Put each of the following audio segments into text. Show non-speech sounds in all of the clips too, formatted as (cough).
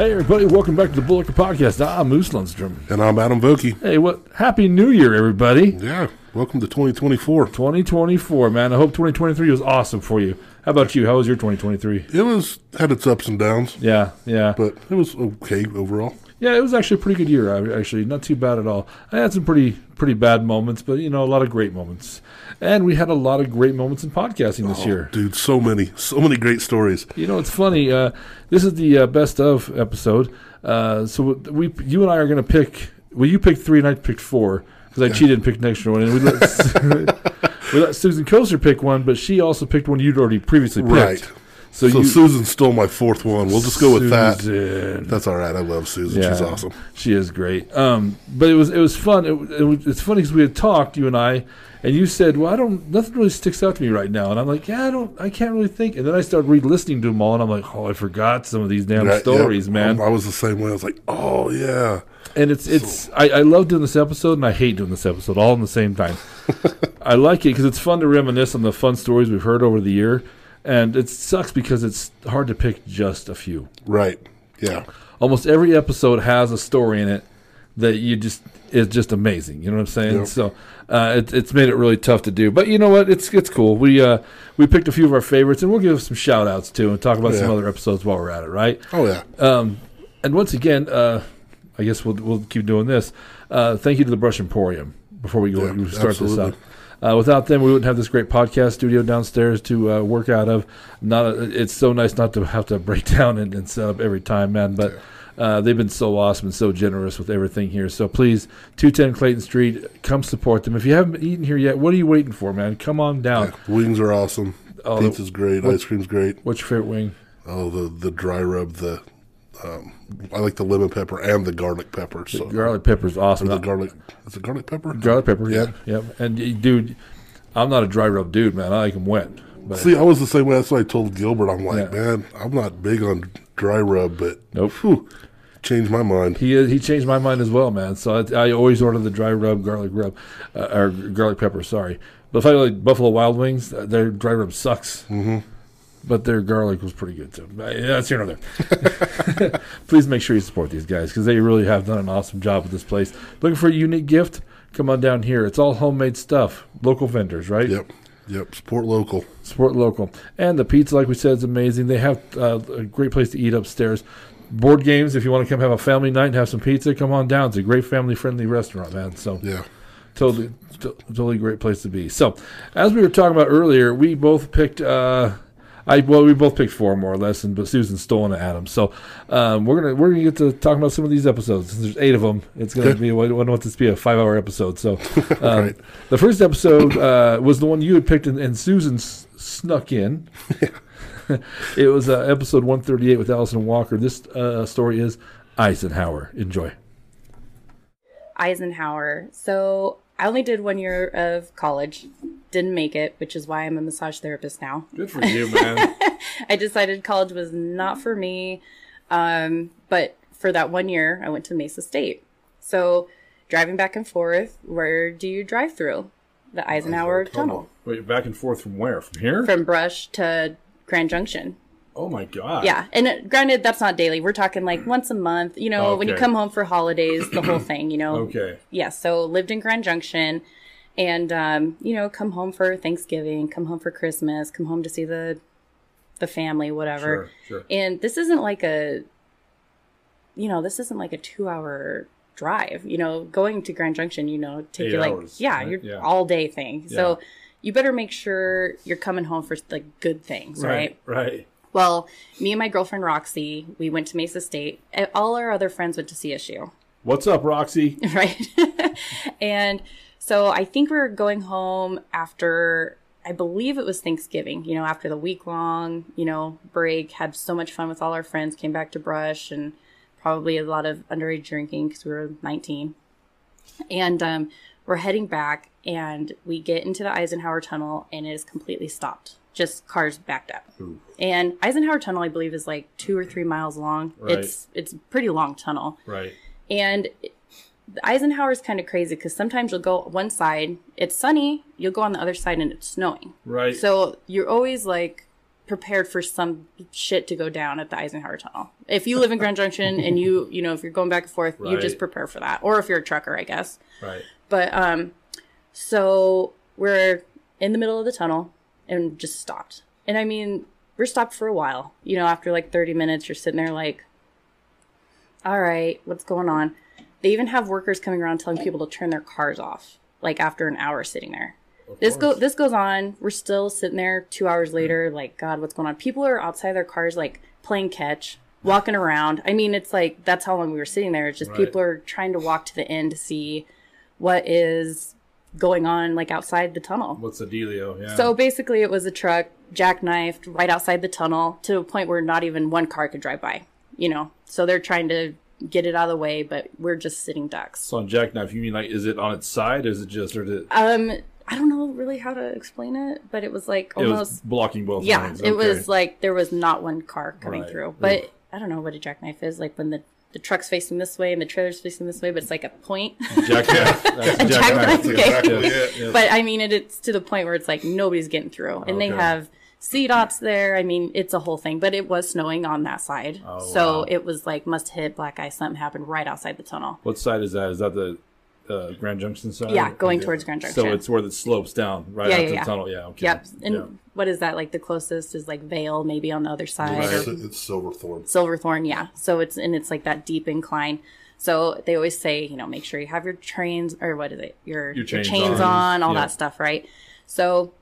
Hey everybody, welcome back to the Bullhucker Podcast. I'm Moose Lundstrom. And I'm Adam Vokey. Hey, what? Happy New Year, everybody! Yeah, welcome to 2024. 2024, man. I hope 2023 was awesome for you. How about you? How was your 2023? It was had its ups and downs, Yeah, yeah, but it was okay overall. yeah. It was actually a pretty good year. Uh, actually, not too bad at all. I had some pretty pretty bad moments, but you know, a lot of great moments. And we had a lot of great moments in podcasting this year. Dude, so many, so many great stories. You know, it's funny. Uh, this is the uh, best of episode. Uh, so we, you and I are going to pick. Well, you picked three, and I picked four because I cheated and picked an extra one. And we let, (laughs) (laughs) we let Susan Koser pick one, but she also picked one you'd already previously picked. Right. So, So you, Susan stole my fourth one. We'll just go with that. That's all right. I love Susan. She's awesome. She is great. Um, but it was it was fun. It, it was, it's funny because we had talked, you and I, and you said, "Well, I don't. Nothing really sticks out to me right now." And I'm like, "Yeah, I don't. I can't really think." And then I started re-listening to them all, and I'm like, "Oh, I forgot some of these damn Right, stories, yeah. man." I was the same way. I was like, oh yeah. And it's it's I, I love doing this episode and I hate doing this episode all in the same time. (laughs) I like it because it's fun to reminisce on the fun stories we've heard over the year, and it sucks because it's hard to pick just a few. Right. Yeah. Almost every episode has a story in it that you just is just amazing. You know what I'm saying? Yep. So uh, it, it's made it really tough to do. But you know what? It's it's cool. We uh, we picked a few of our favorites, and we'll give some shout outs too, and talk about some other episodes while we're at it. Right? Oh yeah. Um, and once again, uh, I guess we'll we'll keep doing this. Uh, thank you to the Brush Emporium before we go Yeah, start absolutely. this out. Uh, without them, we wouldn't have this great podcast studio downstairs to uh, work out of. Not a, it's so nice not to have to break (laughs) down and, and set up every time, man. But uh, they've been so awesome and so generous with everything here. So please, two ten Clayton Street, come support them. If you haven't eaten here yet, what are you waiting for, man? Come on down. yeah. Wings are awesome. Oh, Pizza's great. what- Ice cream's great. What's your favorite wing? Oh, the the dry rub. The um, I like the lemon pepper and the garlic pepper. So The Garlic pepper is awesome. or the garlic. Is it garlic pepper? Garlic pepper, Yeah. yep, yep. And dude, I'm not a dry rub dude, man. I like them wet. But See, I was the same way. That's what I told Gilbert. I'm like, Yeah. man, I'm not big on dry rub, but Nope. whew, changed my mind. he he changed my mind as well, man. So I, I always order the dry rub garlic rub uh, or garlic pepper. Sorry, but if I like Buffalo Wild Wings, uh, their dry rub sucks. Mm-hmm. But their garlic was pretty good too. Uh, That's here nor there. (laughs) Please make sure you support these guys because they really have done an awesome job with this place. Looking for a unique gift? Come on down here. It's all homemade stuff, local vendors, right? Yep, yep. Support local. Support local. And the pizza, like we said, is amazing. They have uh, a great place to eat upstairs. Board games, if you want to come have a family night and have some pizza, come on down. It's a great family friendly restaurant, man. So Yeah, totally, to- totally great place to be. So, as we were talking about earlier, we both picked. Uh, I well, we both picked four more or less, and but Susan stole one of Adam's. So um, we're gonna we're gonna get to talk about some of these episodes. Since there's eight of them, it's gonna be. I don't want this to be a five hour episode. So (laughs) um, Right. the first episode uh, was the one you had picked, and, and Susan s- snuck in. (laughs) it was uh, episode 138 with Allison Walker. This uh, story is Eisenhower. Enjoy. Eisenhower. So I only did one year of college, didn't make it, which is why I'm a massage therapist now. Good for you, man. (laughs) I decided college was not for me. Um, but for that one year, I went to Mesa State. So driving back and forth, where do you drive through? The Eisenhower Tunnel. Wait, back and forth from where? From here? From Brush to Grand Junction. Oh my god. Yeah, and uh, granted, that's not daily. We're talking like once a month. You know, when you come home for holidays, the whole (clears throat) thing. You know. Okay. Yeah. So lived in Grand Junction, and um, you know, come home for Thanksgiving, come home for Christmas, come home to see the the family, whatever. Sure, sure. And this isn't like a, you know, this isn't like a two hour drive. You know, going to Grand Junction, you know, take Eight you like hours, yeah, right? you're Yeah. all day thing. So. You better make sure you're coming home for like good things, right? Right. Right. Well, me and my girlfriend Roxy, we went to Mesa State. All our other friends went to CSU, What's up, Roxy? (laughs) right? (laughs) and so I think we were going home after, I believe it was Thanksgiving, you know, after the week long, you know, break, had so much fun with all our friends, came back to Brush and probably a lot of underage drinking because we were 19. And um, we're heading back and we get into the Eisenhower Tunnel and it is completely stopped. Just cars backed up. And Eisenhower Tunnel, I believe, is like two or three miles long. Right. It's it's a pretty long tunnel. Right. And the Eisenhower is kind of crazy because sometimes you'll go one side, it's sunny, you'll go on the other side and it's snowing. Right. So you're always like prepared for some shit to go down at the Eisenhower Tunnel. If you live in Grand Junction and you, (laughs) you know, if you're going back and forth, you just prepare for that. Or if you're a trucker, I guess. Right. But um, so we're in the middle of the tunnel and just stopped. And I mean, we're stopped for a while. You know, after like 30 minutes, you're sitting there like, all right, what's going on? They even have workers coming around telling people to turn their cars off, like after an hour sitting there. This go this goes on. We're still sitting there two hours mm-hmm. later, like, God, what's going on? People are outside their cars, like playing catch, walking around. I mean, it's like that's how long we were sitting there. It's just Right. people are trying to walk to the end to see what is going on like outside the tunnel. What's the dealio? Yeah. So basically, it was a truck jackknifed right outside the tunnel to a point where not even one car could drive by. You know, so they're trying to get it out of the way, but we're just sitting ducks. So on jackknife, you mean like is it on its side? Or is it just or did Um, I don't know really how to explain it, but it was like it was almost blocking both yeah, lanes? it was like there was not one car coming Right. through. But I don't know what a jackknife is like when the the truck's facing this way and the trailer's facing this way, but it's like a point. jackknife. (laughs) That's a Jackknife, jackknife. okay. Exactly Yes. but I mean, it, it's to the point where it's like nobody's getting through, and they have have CDOTs there. I mean, it's a whole thing. But it was snowing on that side, Oh, so wow. it was like must hit black ice. Something happened right outside the tunnel. What side is that? Is that the uh, Grand Junction side? Yeah, going towards Grand Junction. So it's where it slopes down right Yeah, after yeah, the yeah. tunnel. Yeah. Okay. Yep. And Yeah. what is that like? The closest is like Vail, maybe on the other side, It's, or it's Silverthorne. Silverthorne. Yeah. So it's and it's like that deep incline. So they always say, you know, make sure you have your trains or what is it? Your Your your chains chains, on. on, all Yeah. that stuff, right? So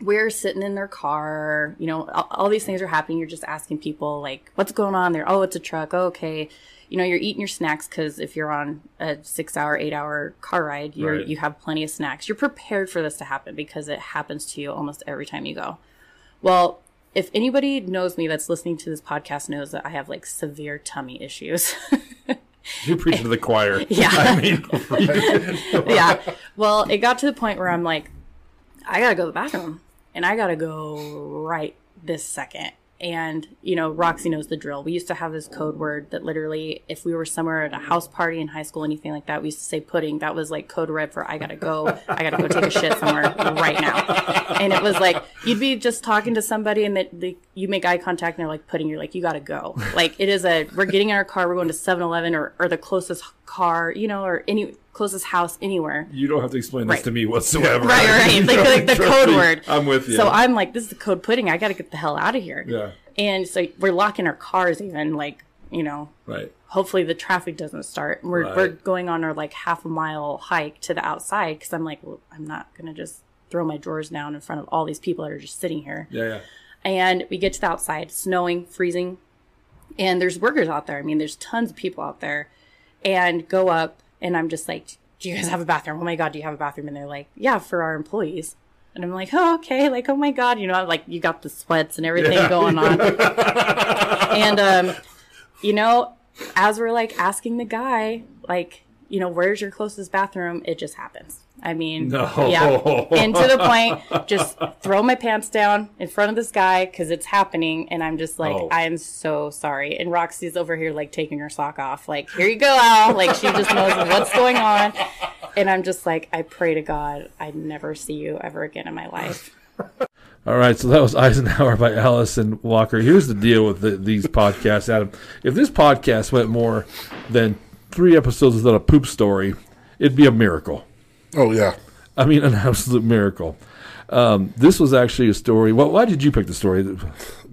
we're sitting in their car, you know, all, all these things are happening. You're just asking people like, what's going on there? Oh, it's a truck. Oh, okay. You know, you're eating your snacks because if you're on a six hour, eight hour car ride, you're, Right. you have plenty of snacks. You're prepared for this to happen because it happens to you almost every time you go. Well, if anybody knows me that's listening to this podcast knows that I have like severe tummy issues. (laughs) You preach to the choir. (laughs) Yeah. I mean, (laughs) yeah. Well, it got to the point where I'm like, I gotta go to the bathroom, and I gotta go right this second. And you know, Roxy knows the drill. We used to have this code word that literally, if we were somewhere at a house party in high school, anything like that, we used to say pudding. That was like code red for I gotta go. I gotta go take a shit somewhere right now. And it was like you'd be just talking to somebody, and that you make eye contact, and they're like pudding. You're like, you gotta go. Like it is a we're getting in our car, we're going to 7-Eleven or or the closest car, you know, or any closest house anywhere. you don't have to explain this Right. to me whatsoever. (laughs) Right, right. Like, (laughs) like the Trust code me, word. I'm with you. So I'm like, this is the code pudding. I got to get the hell out of here. Yeah. And so we're locking our cars, even like, you know, Right. hopefully the traffic doesn't start. We're, Right. we're going on our like half a mile hike to the outside because I'm like, well, I'm not going to just throw my drawers down in front of all these people that are just sitting here. Yeah. Yeah. And we get to the outside, snowing, freezing, and there's workers out there. I mean, there's tons of people out there. And go up, and I'm just like, "Do you guys have a bathroom? Oh my god, do you have a bathroom?" And they're like, "Yeah, for our employees." And I'm like, "Oh, okay." Like, "Oh my god," you know, like you got the sweats and everything going on. (laughs) and um, you know, as we're like asking the guy, like, you know, where's your closest bathroom? It just happens. I mean, No. yeah, and to the point, (laughs) just throw my pants down in front of this guy because it's happening, and I'm just like, Oh. I am so sorry. And Roxy's over here like taking her sock off, like, here you go, Al. Like she just knows what's going on, and I'm just like, I pray to God I never see you ever again in my life. (laughs) All right, so that was Eisenhower by Allison Walker. Here's the deal with the, these podcasts, Adam. If this podcast went more than three episodes without a poop story, it'd be a miracle. Oh yeah, I mean, an absolute miracle. Um, this was actually a story. Well, why did you pick the story?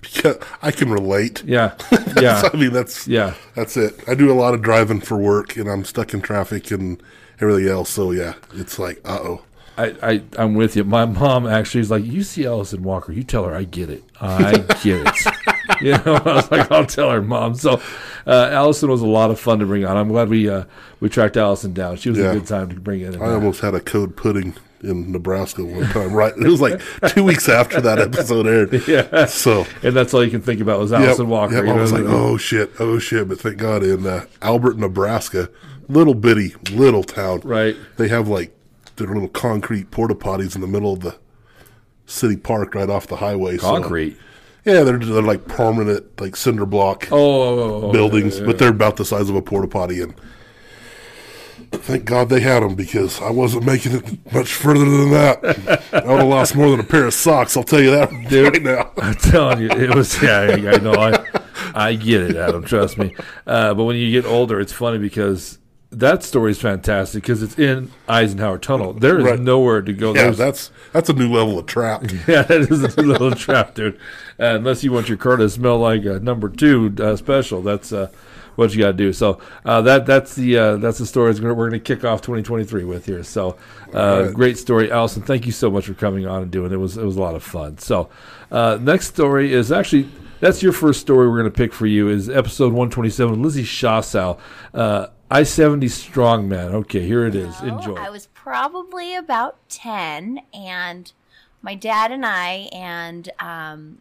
because I can relate. Yeah, (laughs) yeah, I mean that's yeah. that's it. I do a lot of driving for work, and I'm stuck in traffic and everything else. So yeah, it's like uh oh. I, I, I'm with you. My mom actually is like, you see Allison Walker, you tell her I get it. I get it. (laughs) you know, (laughs) I was like, I'll tell her, mom. So, uh, Allison was a lot of fun to bring on. I'm glad we uh, we tracked Allison down. She was Yeah. a good time to bring in. I almost had a code pudding in Nebraska one time. Right, it was like two weeks after that episode aired. (laughs) Yeah. So and that's all you can think about was yep, Allison Walker. yep, you I was like, oh shit, oh shit. But thank God in uh, Albert, Nebraska, little bitty little town. Right. They have like their little concrete porta potties in the middle of the city park, right off the highway. so- concrete. Yeah, they're they're like permanent, like cinder block Oh, oh, oh, oh, buildings, yeah, yeah, but they're about the size of a porta potty. And Thank God they had them because I wasn't making it much further than that. I would have lost more than a pair of socks. I'll tell you that right now. I'm telling you, it was. Yeah, I, I know. I, I get it, Adam. Trust me. Uh, but when you get older, it's funny because that story is fantastic because it's in Eisenhower Tunnel. There is Right. nowhere to go. Yeah, There's- that's that's a new level of trap. (laughs) Yeah, that is a little trap, dude. Uh, unless you want your car to smell like a number two uh, special, that's uh, what you got to do. So uh, that that's the uh, that's the story we're going to kick off 2023 with here. So uh, right. great story, Allison. Thank you so much for coming on and doing it. It was it was a lot of fun. So uh, next story is actually. That's your first story we're going to pick for you is episode 127, Lizzie Shawsow, uh, I-70 Strongman. Okay, here it is. No, Enjoy. I was probably about 10, and my dad and I and um,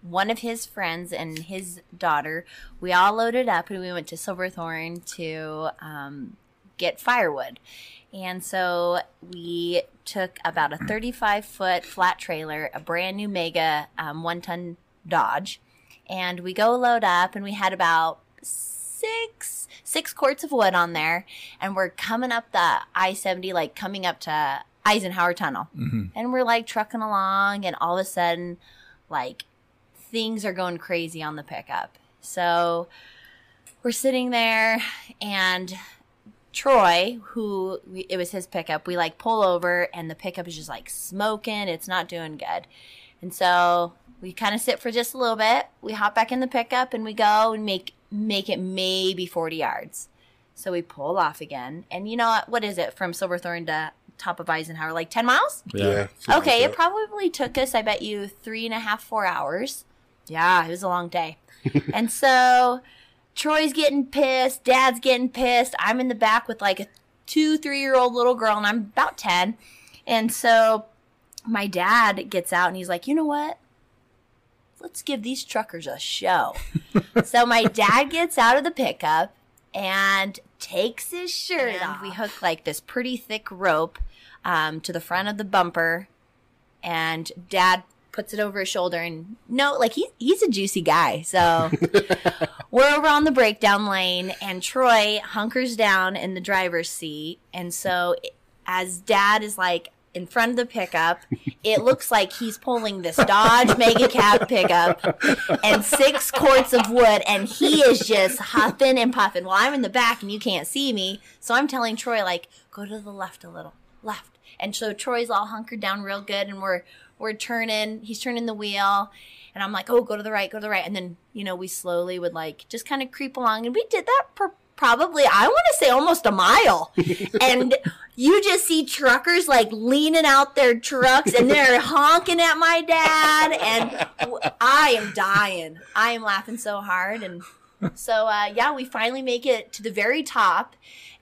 one of his friends and his daughter, we all loaded up and we went to Silverthorne to um, get firewood. And so we took about a 35 foot flat trailer, a brand new Mega um, one ton Dodge, and we go load up, and we had about six six quarts of wood on there, and we're coming up the I seventy, like coming up to Eisenhower Tunnel, mm-hmm. and we're like trucking along, and all of a sudden, like things are going crazy on the pickup. So we're sitting there, and Troy, who we, it was his pickup, we like pull over, and the pickup is just like smoking. It's not doing good, and so we kind of sit for just a little bit. We hop back in the pickup, and we go and make make it maybe forty yards. So we pull off again, and you know what? What is it from Silverthorne to top of Eisenhower? Like ten miles? Yeah. something Okay, like it probably took us, I bet you, three and a half, four hours. Yeah, it was a long day. (laughs) and so Troy's getting pissed, Dad's getting pissed. I'm in the back with like a two, three year old little girl, and I'm about 10. And so my dad gets out and he's like, you know what? Let's give these truckers a show. (laughs) so my dad gets out of the pickup and takes his shirt off. We hook like this pretty thick rope um, to the front of the bumper, and Dad puts it over his shoulder. And no, like he he's a juicy guy. So (laughs) we're over on the breakdown lane, and Troy hunkers down in the driver's seat. And so as Dad is like in front of the pickup, it looks like he's pulling this Dodge Mega Cab pickup and six quarts of wood, and he is just huffing and puffing. Well, I'm in the back and you can't see me, so I'm telling Troy like, go to the left a little, left. And so Troy's all hunkered down real good, and we're we're turning. He's turning the wheel, and I'm like, oh, go to the right, go to the right, and then you know we slowly would like just kind of creep along, and we did that for probably I want to say almost a mile, (laughs) and you just see truckers like leaning out their trucks and they're honking at my dad, and I am dying. I am laughing so hard, and so uh, yeah, we finally make it to the very top.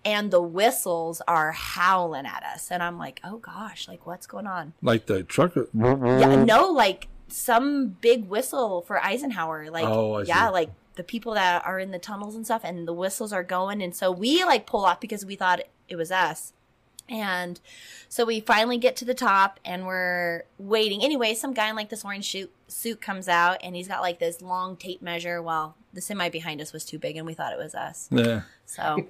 And the whistles are howling at us, and I'm like, "Oh gosh, like what's going on?" like the trucker. Yeah, no, like some big whistle for Eisenhower. Like, Oh, I yeah, see. like the people that are in the tunnels and stuff, and the whistles are going. And so we like pull off because we thought it was us. And so we finally get to the top and we're waiting. Anyway, some guy in like this orange suit, suit comes out and he's got like this long tape measure. Well, the semi behind us was too big and we thought it was us. Yeah. So,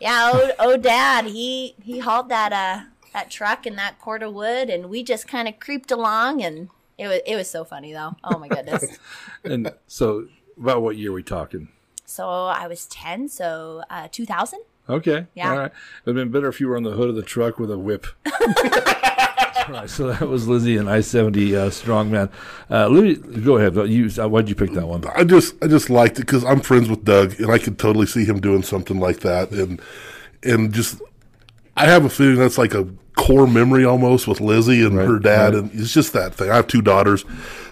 yeah, oh, oh, dad, he he hauled that uh that truck and that cord of wood, and we just kind of creeped along, and it was it was so funny though. Oh my goodness. (laughs) And so, about what year are we talking? so I was ten, so uh, two thousand. Okay. Yeah. All right. It would have been better if you were on the hood of the truck with a whip. (laughs) All right. So that was Lizzie and I 70 uh, Strongman. Uh, Lizzie, go ahead. You, uh, why'd you pick that one? I just I just liked it because I'm friends with Doug, and I could totally see him doing something like that, and and just I have a feeling that's like a core memory almost with Lizzie and her dad, right. and it's just that thing. I have two daughters,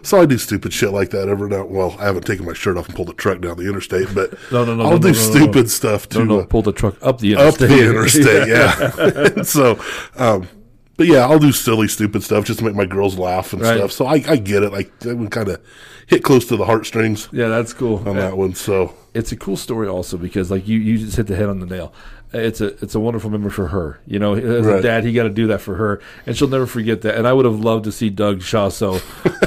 so I do stupid shit like that every now. Well, I haven't taken my shirt off and pulled the truck down the interstate, but (laughs) No, no, no, I'll no, do no, no, no, stupid no. stuff to No, no, uh, pull the truck up the up interstate. the interstate. (laughs) yeah. (laughs) so, um, but yeah, I'll do silly, stupid stuff just to make my girls laugh and Right. stuff. So I, I get it. Like that would kind of hit close to the heartstrings Yeah, that's cool. on that one. So it's a cool story also because like you, you just hit the head on the nail. It's a it's a wonderful memory for her. You know, as a dad, he got to do that for her, and she'll never forget that. And I would have loved to see Doug Shaw so. (laughs)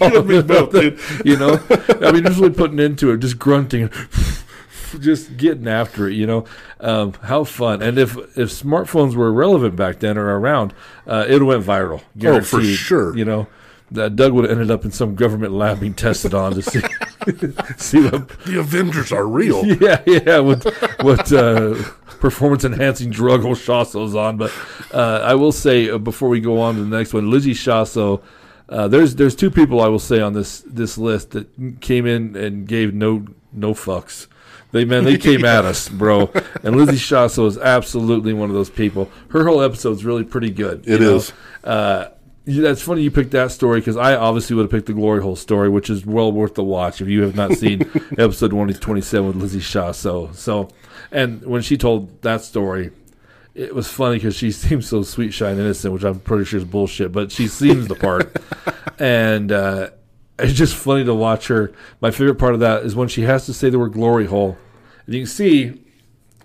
You and me both, (laughs) you know, I mean, just really putting into it, just grunting. (laughs) just getting after it. You know, um, how fun! And if if smartphones were relevant back then or around, uh, it went viral. Oh, for sure. You know, that Doug would have ended up in some government lab being tested on to see (laughs) see what The Avengers are real. (laughs) yeah, yeah, what what uh, performance enhancing drug old Shawso's on. But uh, I will say uh, before we go on to the next one, Lizzie Shasso. Uh, there's there's two people I will say on this this list that came in and gave no no fucks. They man they came at us, bro. And Lizzie Shasso is absolutely one of those people. Her whole episode's really pretty good. It is. Uh, that's funny you picked that story because I obviously would have picked the glory hole story, which is well worth the watch if you have not seen (laughs) episode one twenty seven with Lizzie Shaw. So, so, and when she told that story, it was funny because she (laughs) seems so sweet, shy, and innocent, which I'm pretty sure is bullshit, but she seems the part, (laughs) and uh, it's just funny to watch her. My favorite part of that is when she has to say the word glory hole, and you can see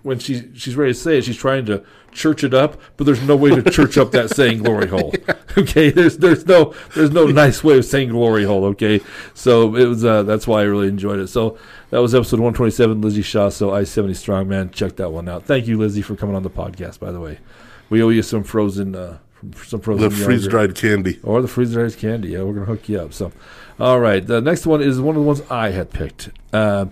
when she she's ready to say it, she's trying to church it up, but there's no way to church up that saying glory hole. (laughs) (laughs) Okay, there's there's no there's no nice way of saying glory hole. Okay, so it was uh, that's why I really enjoyed it. So that was episode 127, Lizzie Shaw. So I 70 Strongman, check that one out. Thank you, Lizzie, for coming on the podcast. By the way, we owe you some frozen uh, some frozen The freeze dried candy. Or the freeze dried candy. Yeah, we're gonna hook you up. So, all right. The next one is one of the ones I had picked. Uh,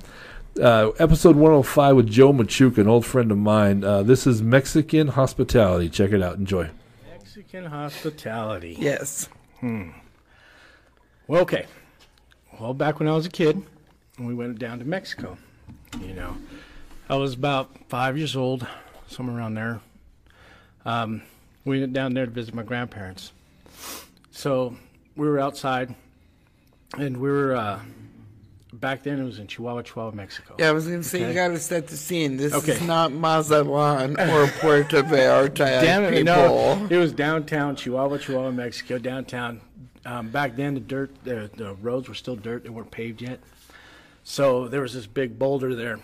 uh, episode 105 with Joe Machuca, an old friend of mine. Uh, this is Mexican hospitality. Check it out. Enjoy. Mexican hospitality. Yes. Hmm. Well, okay. Well, back when I was a kid, we went down to Mexico. You know, I was about five years old, somewhere around there. Um, we went down there to visit my grandparents. So we were outside, and we were uh, back then. It was in Chihuahua, Chihuahua, Mexico. Yeah, I was gonna say you gotta set the scene. This Okay. is not Mazatlan or (laughs) Puerto Vallarta Damn it! people. No, it was downtown Chihuahua, Chihuahua, Mexico. Downtown. Um, back then, the dirt, the, the roads were still dirt; they weren't paved yet. So there was this big boulder there,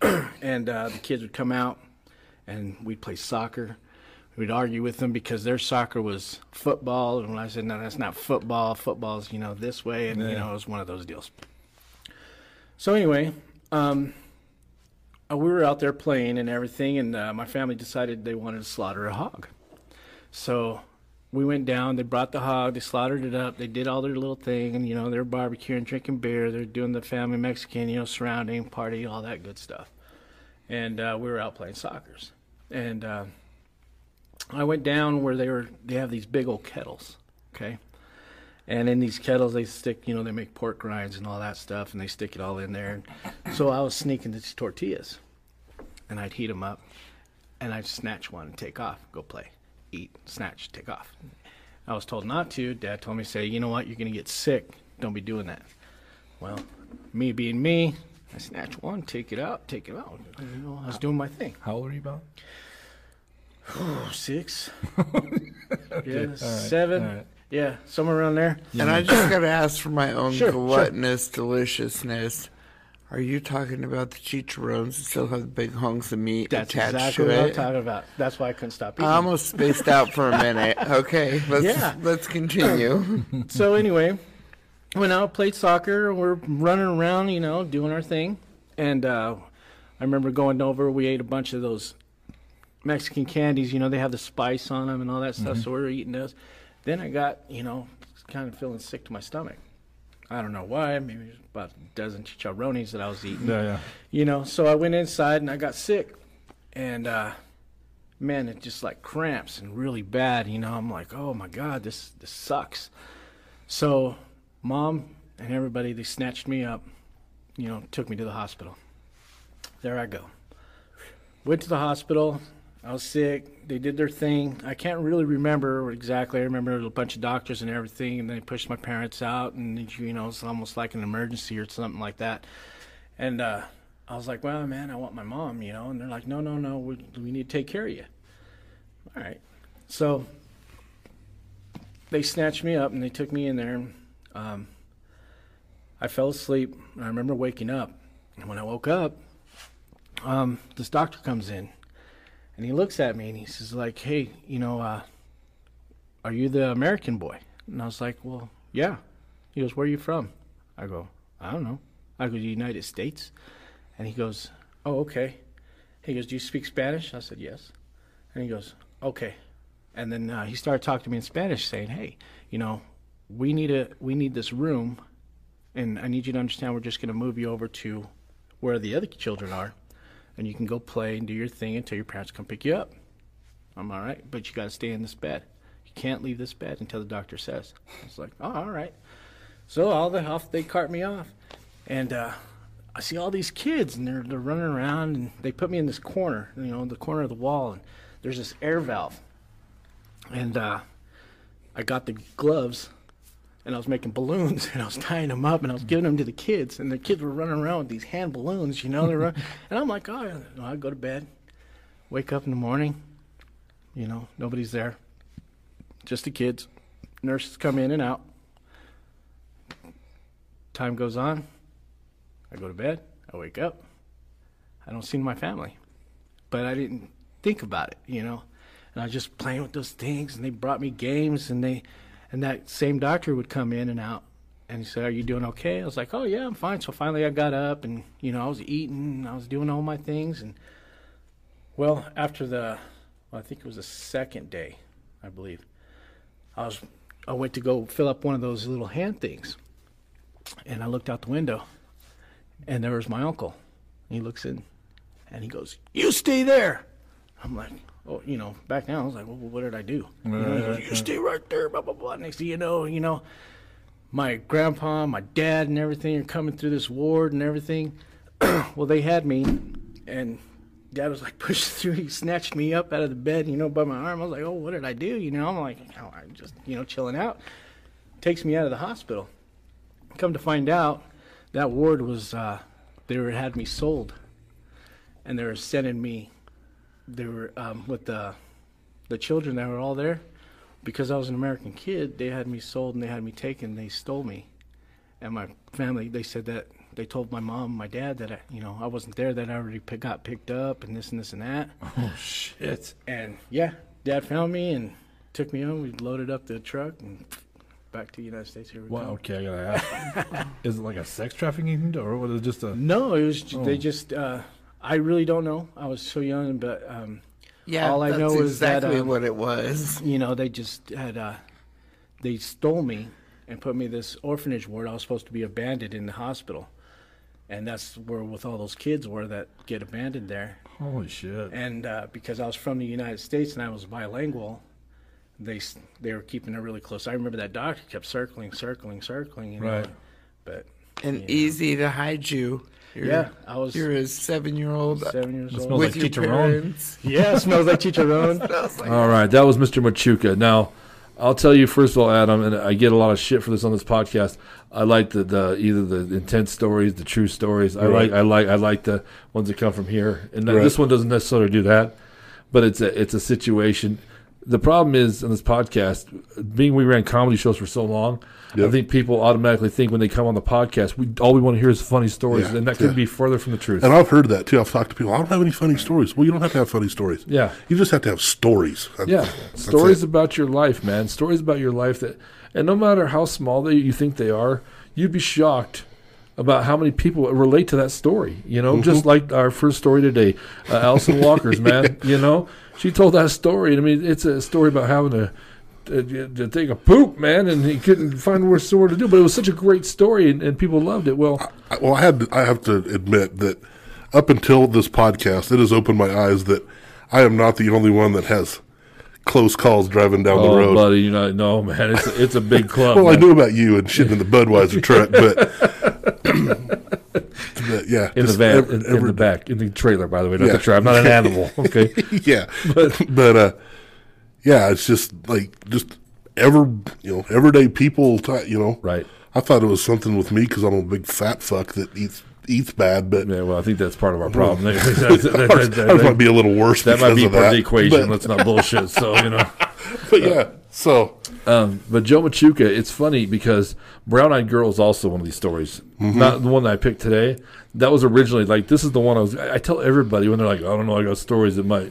(clears throat) and uh, the kids would come out, and we'd play soccer. We'd argue with them because their soccer was football, and when I said no, that's not football. Football's you know this way, and you know it was one of those deals. So anyway, um, uh, we were out there playing and everything, and uh, my family decided they wanted to slaughter a hog. So we went down. They brought the hog. They slaughtered it up. They did all their little thing, and you know they're barbecuing, drinking beer. They're doing the family Mexican, you know, surrounding party, all that good stuff. And uh, we were out playing soccer's, and uh, I went down where they were. They have these big old kettles, okay. And in these kettles, they stick, you know, they make pork rinds and all that stuff, and they stick it all in there. So I was sneaking these tortillas, and I'd heat them up, and I'd snatch one and take off, go play, eat, snatch, take off. I was told not to. Dad told me, say, you know what, you're gonna get sick. Don't be doing that. Well, me being me, I snatch one, take it out, take it out. You know, I was doing my thing. How old are you about? (sighs) Six, (laughs) yeah, seven, yeah, somewhere around there. And I just gotta ask for my own Sure, sure. gluttonous deliciousness. Are you talking about the chicharrones that still have the big hunks of meat attached to it? That's attached exactly to what I'm it? talking about. That's why I couldn't stop eating. I almost spaced out for a minute. (laughs) Okay, let's Yeah. let's continue. (laughs) so anyway, went out, played soccer. We're running around, you know, doing our thing. And uh, I remember going over. We ate a bunch of those Mexican candies. You know, they have the spice on them and all that stuff. So we were eating those. Then I got, you know, kind of feeling sick to my stomach. I don't know why. Maybe it was about a dozen chicharrones that I was eating. Yeah, yeah. You know, so I went inside and I got sick. And uh, man, it just like cramps and really bad. You know, I'm like, oh my god, this this sucks. So, mom and everybody they snatched me up. You know, took me to the hospital. There I go. Went to the hospital. I was sick. They did their thing. I can't really remember exactly. I remember a bunch of doctors and everything, and they pushed my parents out, and you know, it's almost like an emergency or something like that. And uh, I was like, "Well, man, I want my mom," you know. And they're like, "No, no, no. We, we need to take care of you." All right. So they snatched me up and they took me in there. And, um, I fell asleep. I remember waking up, and when I woke up, um, this doctor comes in, and he looks at me and he says, "Like, hey, you know, uh, are you the American boy?" And I was like, "Well, yeah." He goes, "Where are you from?" I go, "I don't know." I go, "The United States," and he goes, "Oh, okay." He goes, "Do you speak Spanish?" I said, "Yes." And he goes, "Okay." And then uh, he started talking to me in Spanish, saying, "Hey, you know, we need a we need this room, and I need you to understand. We're just going to move you over to where the other children are, and you can go play and do your thing until your parents come pick you up." I'm all right, but you got to stay in this bed. You can't leave this bed until the doctor says. I was like, "Oh, all right." So all the off they cart me off, and uh, I see all these kids and they're they're running around and they put me in this corner, you know, the corner of the wall, and there's this air valve, and uh, I got the gloves and I was making balloons (laughs) and I was tying them up and I was giving them to the kids and the kids were running around with these hand balloons, you know, they're run- (laughs) and I'm like, oh, I go to bed, wake up in the morning, you know, nobody's there, just the kids, nurses come in and out. Time goes on. I go to bed. I wake up. I don't see my family, but I didn't think about it, you know. And I was just playing with those things, and they brought me games, and they, and that same doctor would come in and out, and he said, "Are you doing okay?" I was like, "Oh yeah, I'm fine." So finally, I got up, and you know, I was eating, I was doing all my things, and well, after the, well, I think it was the second day, I believe, I was, I went to go fill up one of those little hand things, and I looked out the window, and there was my uncle. He looks in, and he goes, "You stay there." I'm like, "Oh, you know." Back down, I was like, well, "What did I do?" You, know, "You stay right there." Blah blah blah. Next thing you know, you know, my grandpa, my dad, and everything are coming through this ward and everything. (clears throat) well, they had me, and dad was like (laughs) pushing through. He snatched me up out of the bed, you know, by my arm. I was like, "Oh, what did I do?" You know, I'm like, oh, I'm just, you know, chilling out. Takes me out of the hospital. Come to find out, that ward was uh, they were had me sold, and they were sending me. They were um, with the the children that were all there because I was an American kid. They had me sold and they had me taken. They stole me, and my family. They said that they told my mom, and my dad that I, you know, I wasn't there. That I already pick, got picked up and this and this and that. Oh shit! And yeah, dad found me and took me home. We loaded up the truck and back to the United States. Here we Well, go. okay, I gotta ask. (laughs) is it like a sex trafficking or was it just a? No, it was. ju- They Oh. just. Uh, I really don't know. I was so young, but um, Yeah, All I that's know is that, exactly um, what it was. you know, they just had. Uh, they stole me and put me this orphanage ward. I was supposed to be abandoned in the hospital, and that's where with all those kids were that get abandoned there. Holy shit! And uh, because I was from the United States and I was bilingual, they they were keeping it really close. I remember that doctor kept circling, circling, circling. You know, Right. But And easy to hide you. You're, yeah, I was You're a seven year old seven years smells old. with like your chicharron. parents. (laughs) Yeah, smells like chicharron. (laughs) All right, that was Mr. Machuca. Now, I'll tell you first of all, Adam, and I get a lot of shit for this on this podcast. I like the, the either the intense stories, the true stories. I Right. like I like I like the ones that come from here, and Right. this one doesn't necessarily do that, but it's a it's a situation. The problem is on this podcast, being we ran comedy shows for so long, I think people automatically think when they come on the podcast, we all we want to hear is funny stories, Yeah, and that could yeah. be further from the truth. And I've heard that too. I've talked to people. I don't have any funny stories. Well, you don't have to have funny stories. Yeah. You just have to have stories. Yeah, stories it. about your life, man. Stories about your life that, and no matter how small they you think they are, you'd be shocked about how many people relate to that story. You know, Mm-hmm. just like our first story today, uh, Allison (laughs) Walker's man. You know, she told that story. I mean, it's a story about having to. To, to take a poop, man, and he couldn't find where somewhere to do. But it was such a great story, and, and people loved it. Well, I- well, I had to, I have to admit that up until this podcast, it has opened my eyes that I am not the only one that has close calls driving down the oh, road. buddy, you know, no, man, it's a, it's a big club. (laughs) Well, I man. knew about you and shitting in the Budweiser truck, but, (laughs) yeah, in the van, ev- in, in the back, in the trailer. By the way, not Yeah. the trailer. I'm not an (laughs) animal. Okay. yeah, but but uh, yeah, it's just like just ever you know everyday people. T- you know, Right. I thought it was something with me because I'm a big fat fuck that eats eats bad, but Yeah, well, I think that's part of our problem. (laughs) that, that- ours, that- might be a little worse. that might be of part of that. the equation. But, Let's not bullshit. So you know, (laughs) but yeah, so um, but Joe Machuca, it's funny because Brown Eyed Girl is also one of these stories. Mm-hmm. Not the one that I picked today. That was originally like this is the one I was. I tell everybody when they're like, I don't know, I got stories that might,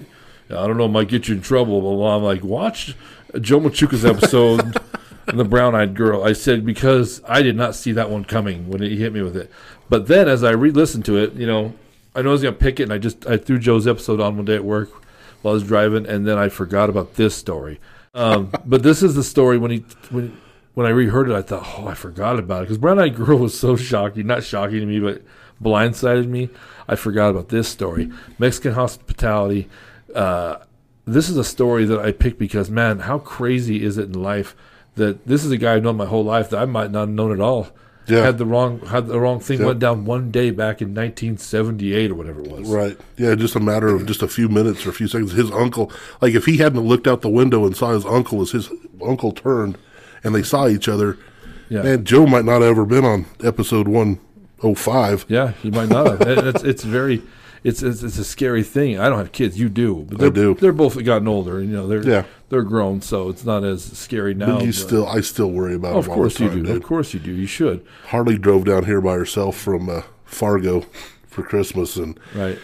I don't know, might get you in trouble. But. I'm like, watch Joe Machuca's episode. (laughs) and the brown eyed girl. I said because I did not see that one coming when he hit me with it. But then as I re listened to it, you know, I know I was gonna pick it, and I just I threw Joe's episode on one day at work while I was driving, and then I forgot about this story. Um, but this is the story when he when when I reheard it, I thought, oh, I forgot about it because Brown Eyed Girl was so shocking, not shocking to me, but blindsided me. I forgot about this story, Mexican hospitality. Uh, this is a story that I picked because, man, how crazy is it in life that this is a guy I've known my whole life that I might not have known at all. Yeah. Had the wrong had the wrong thing Yeah. went down one day back in 1978 or whatever it was. Right. Yeah, just a matter of just a few minutes or a few seconds. His uncle, like if he hadn't looked out the window and saw his uncle as his uncle turned and they saw each other, Yeah. man, Joe might not have ever been on episode 105. Yeah, he might not have. It's it's very it's, it's it's a scary thing. I don't have kids. You do, but I they're, do. They're both gotten older. You know, they're Yeah. they're grown, so it's not as scary now. But you but- still, I still worry about of course you time, do. Of course you do. You should. Harley drove down here by herself from uh, Fargo for Christmas, and Right.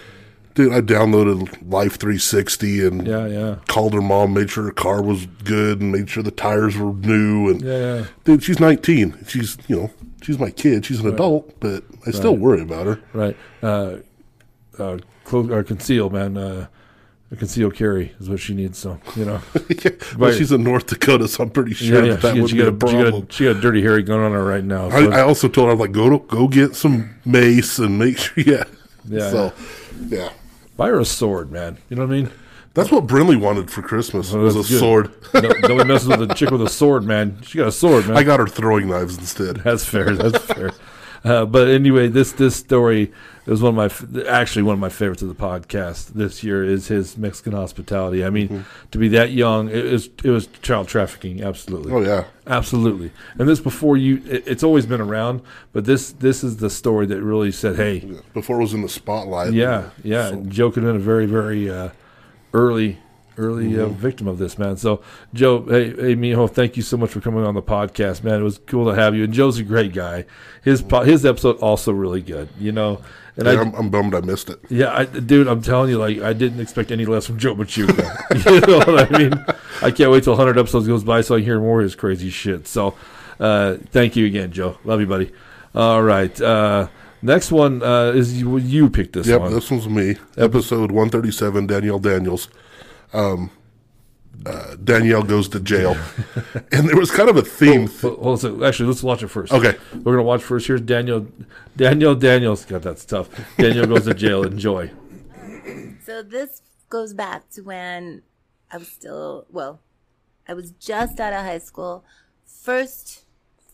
dude, I downloaded Life 360 and Yeah. Yeah. called her mom, made sure her car was good, and made sure the tires were new. And Yeah. Yeah. dude, she's 19. She's you know she's my kid. She's an adult, but I still worry about her. Right. Uh, uh, or conceal, man. Uh, conceal carry is what she needs. So you know. (laughs) yeah. Well, she's in North Dakota, so I'm pretty sure yeah. Yeah. that, She, would she be got a a, she, got problem. she got a dirty hairy gun on her right now. I, so- I also told her I'm like go to, go get some mace and make (laughs) sure. Yeah. Yeah, So, yeah. buy her a sword, man. You know what I mean? That's what Brinley wanted for Christmas Oh, was a good. sword. no, nobody messes with a chick with a sword, man. She got a sword, man. I got her throwing knives instead. That's fair. That's fair. Uh, but anyway, this this story is one of my actually one of my favorites of the podcast this year is his Mexican hospitality. I mean, to be that young, it was it was child trafficking. Absolutely. Oh yeah. Absolutely. And this before you, it, it's always been around, but this this is the story that really said, hey, Before it was in the spotlight. yeah, yeah. Joe could have been a very, very uh, early, early uh, victim of this, man. So, Joe, hey, hey, Mijo, thank you so much for coming on the podcast, man. It was cool to have you. And Joe's a great guy. His po- his episode also really good, you know. And Yeah, I, I'm, I'm bummed I missed it. yeah, I, dude, I'm telling you, like, I didn't expect any less from Joe Machuca. (laughs) you know what I mean? I can't wait till 100 episodes goes by so I can hear more of his crazy shit. So, uh, thank you again, Joe. Love you, buddy. All right. Uh, next one uh, is you, you picked this Yep, one. this one's me. Episode 137, Danielle Daniels. Um, uh, Danielle goes to jail. (laughs) and there was kind of a theme. Well, hold on a second. Actually, let's watch it first. Okay. We're gonna watch first. Here's Daniel. Daniel Daniels. got that stuff. Daniel goes to jail. Enjoy. So this goes back to when I was still well, I was just out of high school, first,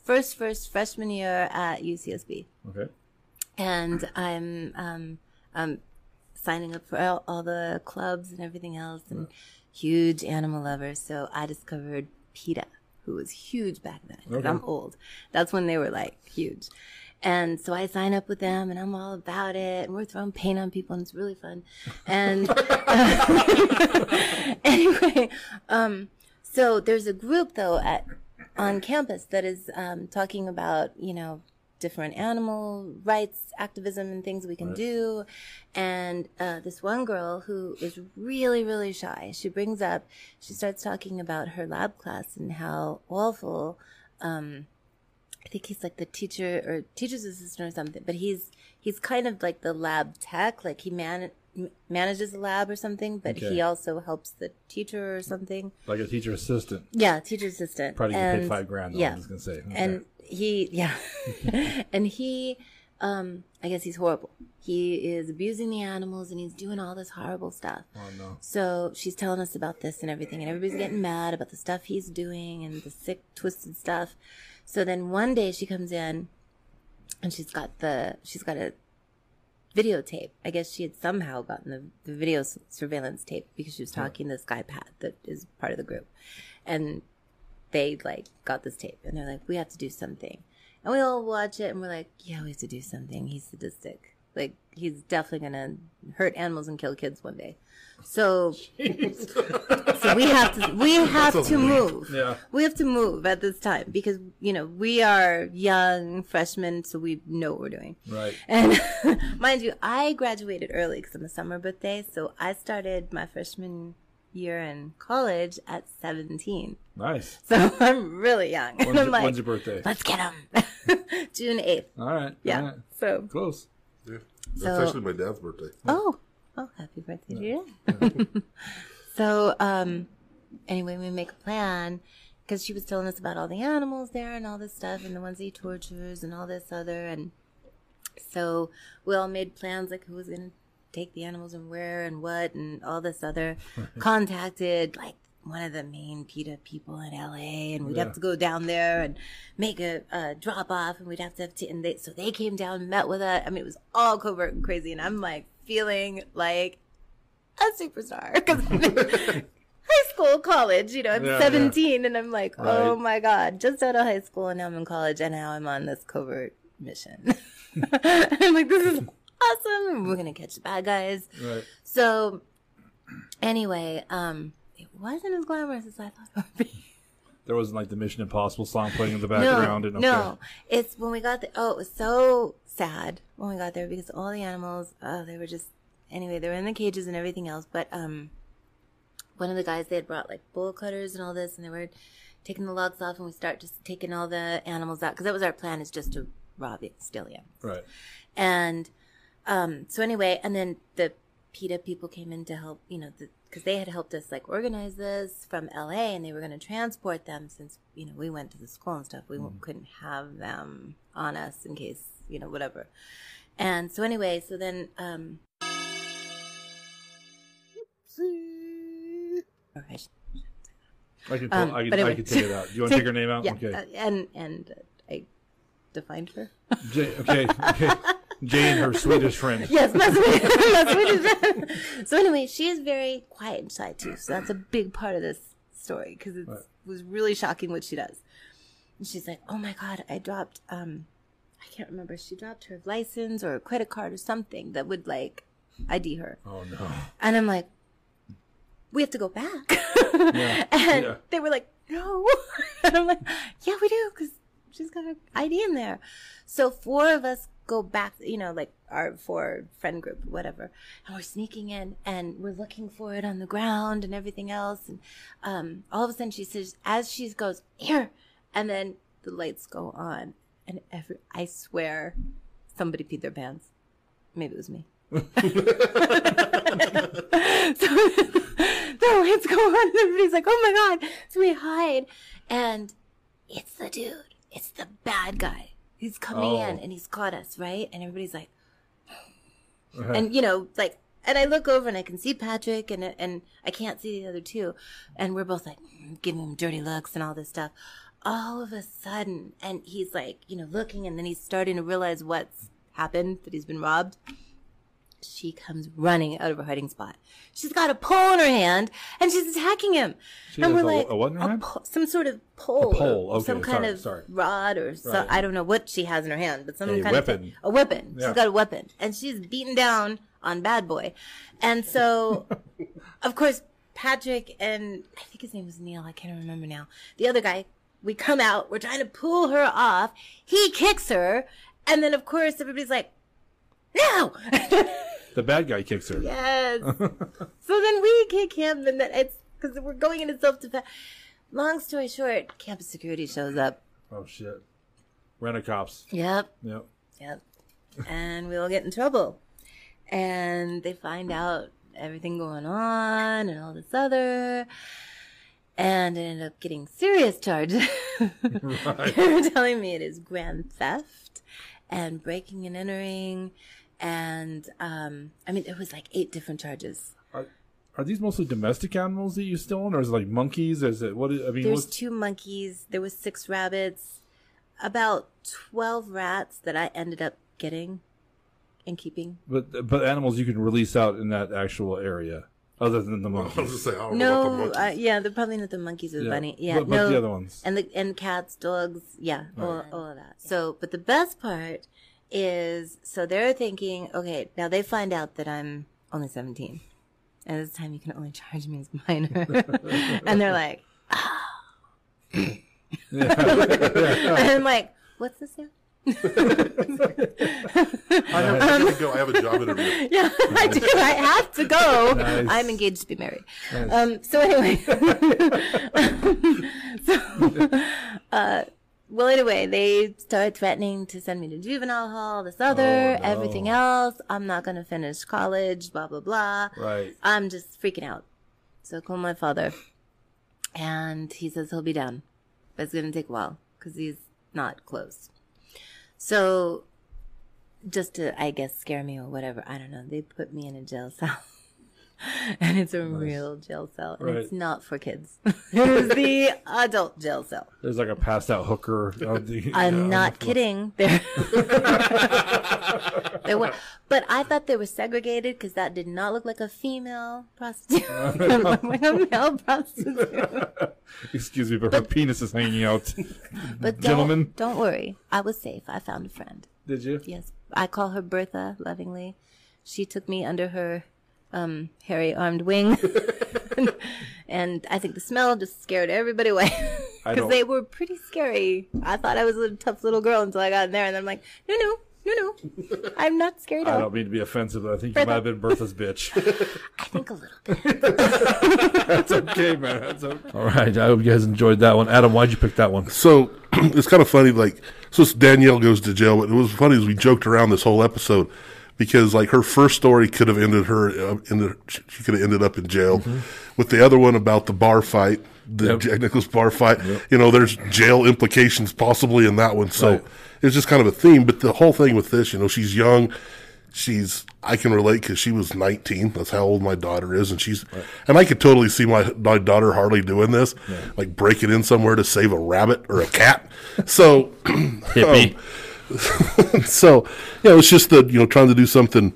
first, first freshman year at UCSB, Okay. and I'm um, um, signing up for all, all the clubs and everything else, and huge animal lover. So I discovered PETA, who was huge back then. 'cause I'm old. That's when they were like huge. And so I sign up with them and I'm all about it. And we're throwing paint on people and it's really fun. And (laughs) (laughs) anyway, um, so there's a group though at on campus that is um, talking about, you know, different animal rights activism and things we can do. And uh, this one girl who is really, really shy, she brings up, she starts talking about her lab class and how awful um, I think he's like the teacher or teacher's assistant or something, but he's he's kind of like the lab tech, like he man manages the lab or something, but Okay. he also helps the teacher or something. Like a teacher assistant. Yeah, teacher assistant. Probably get paid five grand. Though, Yeah, I was gonna say. Okay. and he yeah, (laughs) and he um I guess he's horrible. He is abusing the animals and he's doing all this horrible stuff. oh no. So she's telling us about this and everything, and everybody's getting mad about the stuff he's doing and the sick, twisted stuff. So then one day she comes in, and she's got the she's got a videotape. I guess she had somehow gotten the, the video s- surveillance tape because she was talking to this guy Pat that is part of the group, and they like got this tape and they're like, we have to do something, and we all watch it and we're like, yeah, we have to do something. He's sadistic. Like he's definitely gonna hurt animals and kill kids one day. So, so we have to we (laughs) have to move. Yeah. We have to move at this time because you know we are young freshmen, so we know what we're doing. Right. And (laughs) mind you, I graduated early because I'm a summer birthday, so I started my freshman year in college at 17. Nice. So (laughs) I'm really young, and When's, I'm your, like, when's your birthday? let's get him. June 8th. All right. Yeah. All right. So Close. Yeah. That's actually my dad's birthday. Oh, oh, happy birthday to you. (laughs) so, um, anyway, we make a plan because she was telling us about all the animals there and all this stuff and the ones he tortures and all this other. And so we all made plans like who was going to take the animals and where and what and all this other. (laughs) Contacted like one of the main PETA people in LA and we'd have to go down there and make a, uh drop off and we'd have to have to, and they, so they came down met with us. I mean, it was all covert and crazy and I'm like feeling like a superstar because (laughs) high school, college, you know, I'm Yeah, 17 and I'm like, oh my God, just out of high school and now I'm in college and now I'm on this covert mission. (laughs) I'm like, this is awesome. We're to catch the bad guys. Right. So anyway, um, wasn't as glamorous as I thought it would be. There wasn't like the Mission Impossible song playing in the (laughs) background. No, and okay. no, it's when we got there. Oh, it was so sad when we got there because all the animals, oh, they were just anyway. They were in the cages and everything else. But um, one of the guys they had brought like bull cutters and all this, and they were taking the logs off, and we start just taking all the animals out because that was our plan is just to rob it, steal the animals. Right. And um, so anyway, and then the PETA people came in to help, you know, because they had helped us like organize this from LA, and they were going to transport them since you know we went to the school and stuff. We couldn't have them on us in case you know whatever. And so anyway, so then um, okay, I can. Pull, Um, I can. anyway. I can take it out. Do you want to take her name out? (laughs) yeah, Okay. uh, and and uh, I defined her. J- okay. Okay. (laughs) Jane, her Swedish friend. (laughs) Yes, my Swedish, (laughs) my Swedish friend. So anyway, she is very quiet and shy too. So that's a big part of this story because it was really shocking what she does. And she's like, "Oh my god, I dropped um, I can't remember. She dropped her license or a credit card or something that would like ID her." Oh no. And I'm like, "We have to go back." Yeah. (laughs) And Yeah. they were like, no. and I'm like, yeah, we do, because she's got her ID in there. So four of us go back, you know, like our four friend group, whatever. And we're sneaking in and we're looking for it on the ground and everything else. And um, all of a sudden she says, as she goes, here. And then the lights go on. And every, I swear, somebody peed their pants. Maybe it was me. (laughs) (laughs) so the lights go on and everybody's like, oh my god. So we hide and it's the dude. It's the bad guy. He's coming Oh. in and he's caught us, right? And everybody's like, (gasps) and you know, like, and I look over and I can see Patrick and and I can't see the other two, and we're both like mm, giving him dirty looks and all this stuff. All of a sudden, and he's like, you know, looking, and then he's starting to realize what's happened that he's been robbed. She comes running out of her hiding spot. She's got a pole in her hand and she's attacking him. She and we're a- like, a what in her hand? po- some sort of pole, A pole, okay, some kind sorry, of sorry. rod, or so, Right. I don't know what she has in her hand, but some A kind weapon. of thing. a weapon. Yeah. She's got a weapon, and she's beaten down on Bad Boy, and so, (laughs) of course, Patrick and I think his name was Neil. I can't remember now. The other guy. We come out. We're trying to pull her off. He kicks her, and then of course everybody's like, "No!" (laughs) The bad guy kicks her. Yes. (laughs) so then we kick him, and then it's because we're going into self defense. Long story short, campus security shows up. Oh shit. Rent a cops. Yep, Yep. yep. and we all get in trouble. And they find out everything going on and all this other. And it ended up getting serious charges. (laughs) (laughs) they were telling me it is grand theft and breaking and entering. And, um, I mean, it was like eight different charges. Are these mostly domestic animals that you stolen, or is it like monkeys? Is it what? Is, I mean, There's what's, two monkeys. There was six rabbits, about twelve rats that I ended up getting and keeping. but but animals you can release out in that actual area, other than the (laughs) I was monkeys. just saying, I don't know about the No, uh, yeah, they're probably not the monkeys or the Yeah. bunny. Yeah, But- but no, the other ones. and the and cats, dogs, yeah, all, all of that. So, but the best part is, so they're thinking, okay, now they find out that I'm only seventeen, and this time you can only charge me as minor, (laughs) and they're like, (laughs) and I'm like, what's this now? I have, I gotta go. I have a job interview. (laughs) Yeah, I do. I have to go. Nice. I'm engaged to be married. Um, so anyway, so uh, well, anyway, they started threatening to send me to juvenile hall, this other, Oh, no. everything else. I'm not going to finish college, blah, blah, blah. Right. I'm just freaking out. So I call my father, and he says he'll be down, but it's going to take a while because he's not close. So, just to, I guess, scare me or whatever, I don't know. They put me in a jail cell. (laughs) (laughs) and it's a real jail cell, and it's not for kids. (laughs) it is the adult jail cell. There's like a passed out hooker. the- I'm (laughs) on not the kidding. There, there were, but I thought they were segregated because that did not look like a female prostitute. it looked like a male prostitute. Excuse me, but her penis is hanging out. But don't, Gentlemen. don't worry. I was safe. I found a friend. Did you? Yes, I call her Bertha lovingly. She took me under her um, hairy armed wing, (laughs) and I think the smell just scared everybody away because (laughs) they were pretty scary. I thought I was a tough little girl until I got in there, and I'm like, no, no, no, no, I'm not scared. I don't mean to be offensive, but I think you might have been Bertha's bitch. (laughs) I think a little bit. That's okay, man. That's okay. All right. I hope you guys enjoyed that one. Adam, why'd you pick that one? So (clears throat) it's kind of funny, like so Danielle goes to jail, but it was funny as we joked around this whole episode because like her first story could have ended her uh, in the, she could have ended up in jail. With the other one about the bar fight, the Yep. Jack Nicholas bar fight, you know, there's jail implications possibly in that one. So Right. it's just kind of a theme. But the whole thing with this, you know, she's young. She's I can relate because she was 19. That's how old my daughter is, and she's and I could totally see my my daughter Harley doing this, like breaking in somewhere to save a rabbit or a cat. So (clears throat) Hippie. (laughs) so yeah, it's just that you know trying to do something,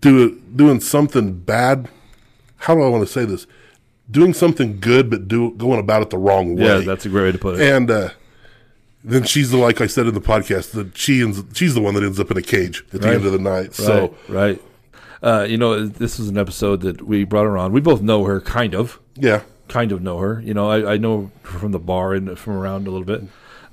do doing something bad. How do I want to say this? Doing something good, but do going about it the wrong way. yeah, that's a great way to put it. and uh, then she's the like I said in the podcast that she ends, she's the one that ends up in a cage at the Right. end of the night. So right, right. Uh, you know, this was an episode that we brought her on. We both know her, kind of, yeah, kind of know her. You know, I, I know from the bar and from around a little bit.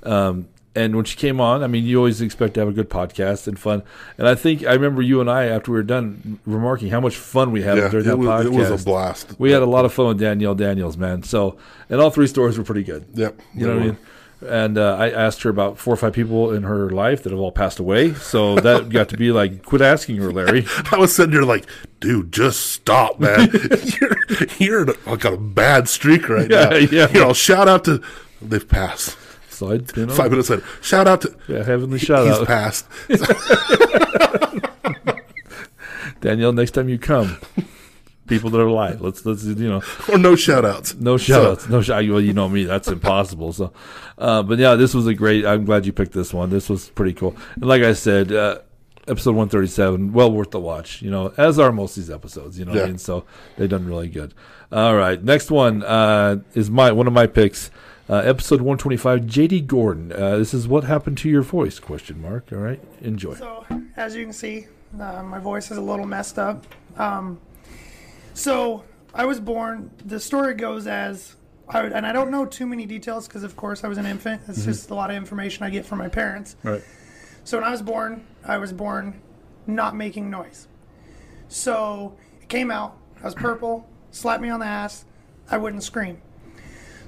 Um, and when she came on, I mean, you always expect to have a good podcast and fun. And I think I remember you and I, after we were done, remarking how much fun we had yeah, during that was, podcast. it was a blast. We had a lot of fun with Danielle Daniels, man. So, and all three stories were pretty good. Yep, You know what I mean? And uh, I asked her about four or five people in her life that have all passed away. So that (laughs) got to be like, quit asking her, Larry. (laughs) I was sitting there like, dude, just stop, man. (laughs) you're you're like a bad streak right Yeah, now. yeah. You know, shout out to they've passed. So I, you know, Five minutes later, shout out to yeah, heavenly shout he's out. passed. (laughs) Danielle, next time you come, people that are alive, let's, let's, you know, or no shout outs. no shout outs. No shout Well, you know me, that's impossible. So, uh, but yeah, this was a great, I'm glad you picked this one. This was pretty cool. And like I said, uh, episode 137, well worth the watch, you know, as are most of these episodes, you know what I mean? So they've done really good. All right. Next one, uh, is my, one of my picks. Uh, episode 125, JD Gordon. Uh, this is what happened to your voice? Question mark. All right. Enjoy. So, as you can see, uh, my voice is a little messed up. Um, so, I was born. The story goes as, I, would- and I don't know too many details because, of course, I was an infant. It's just a lot of information I get from my parents. Right. So, when I was born, I was born not making noise. So, it came out. I was purple, slapped me on the ass. I wouldn't scream.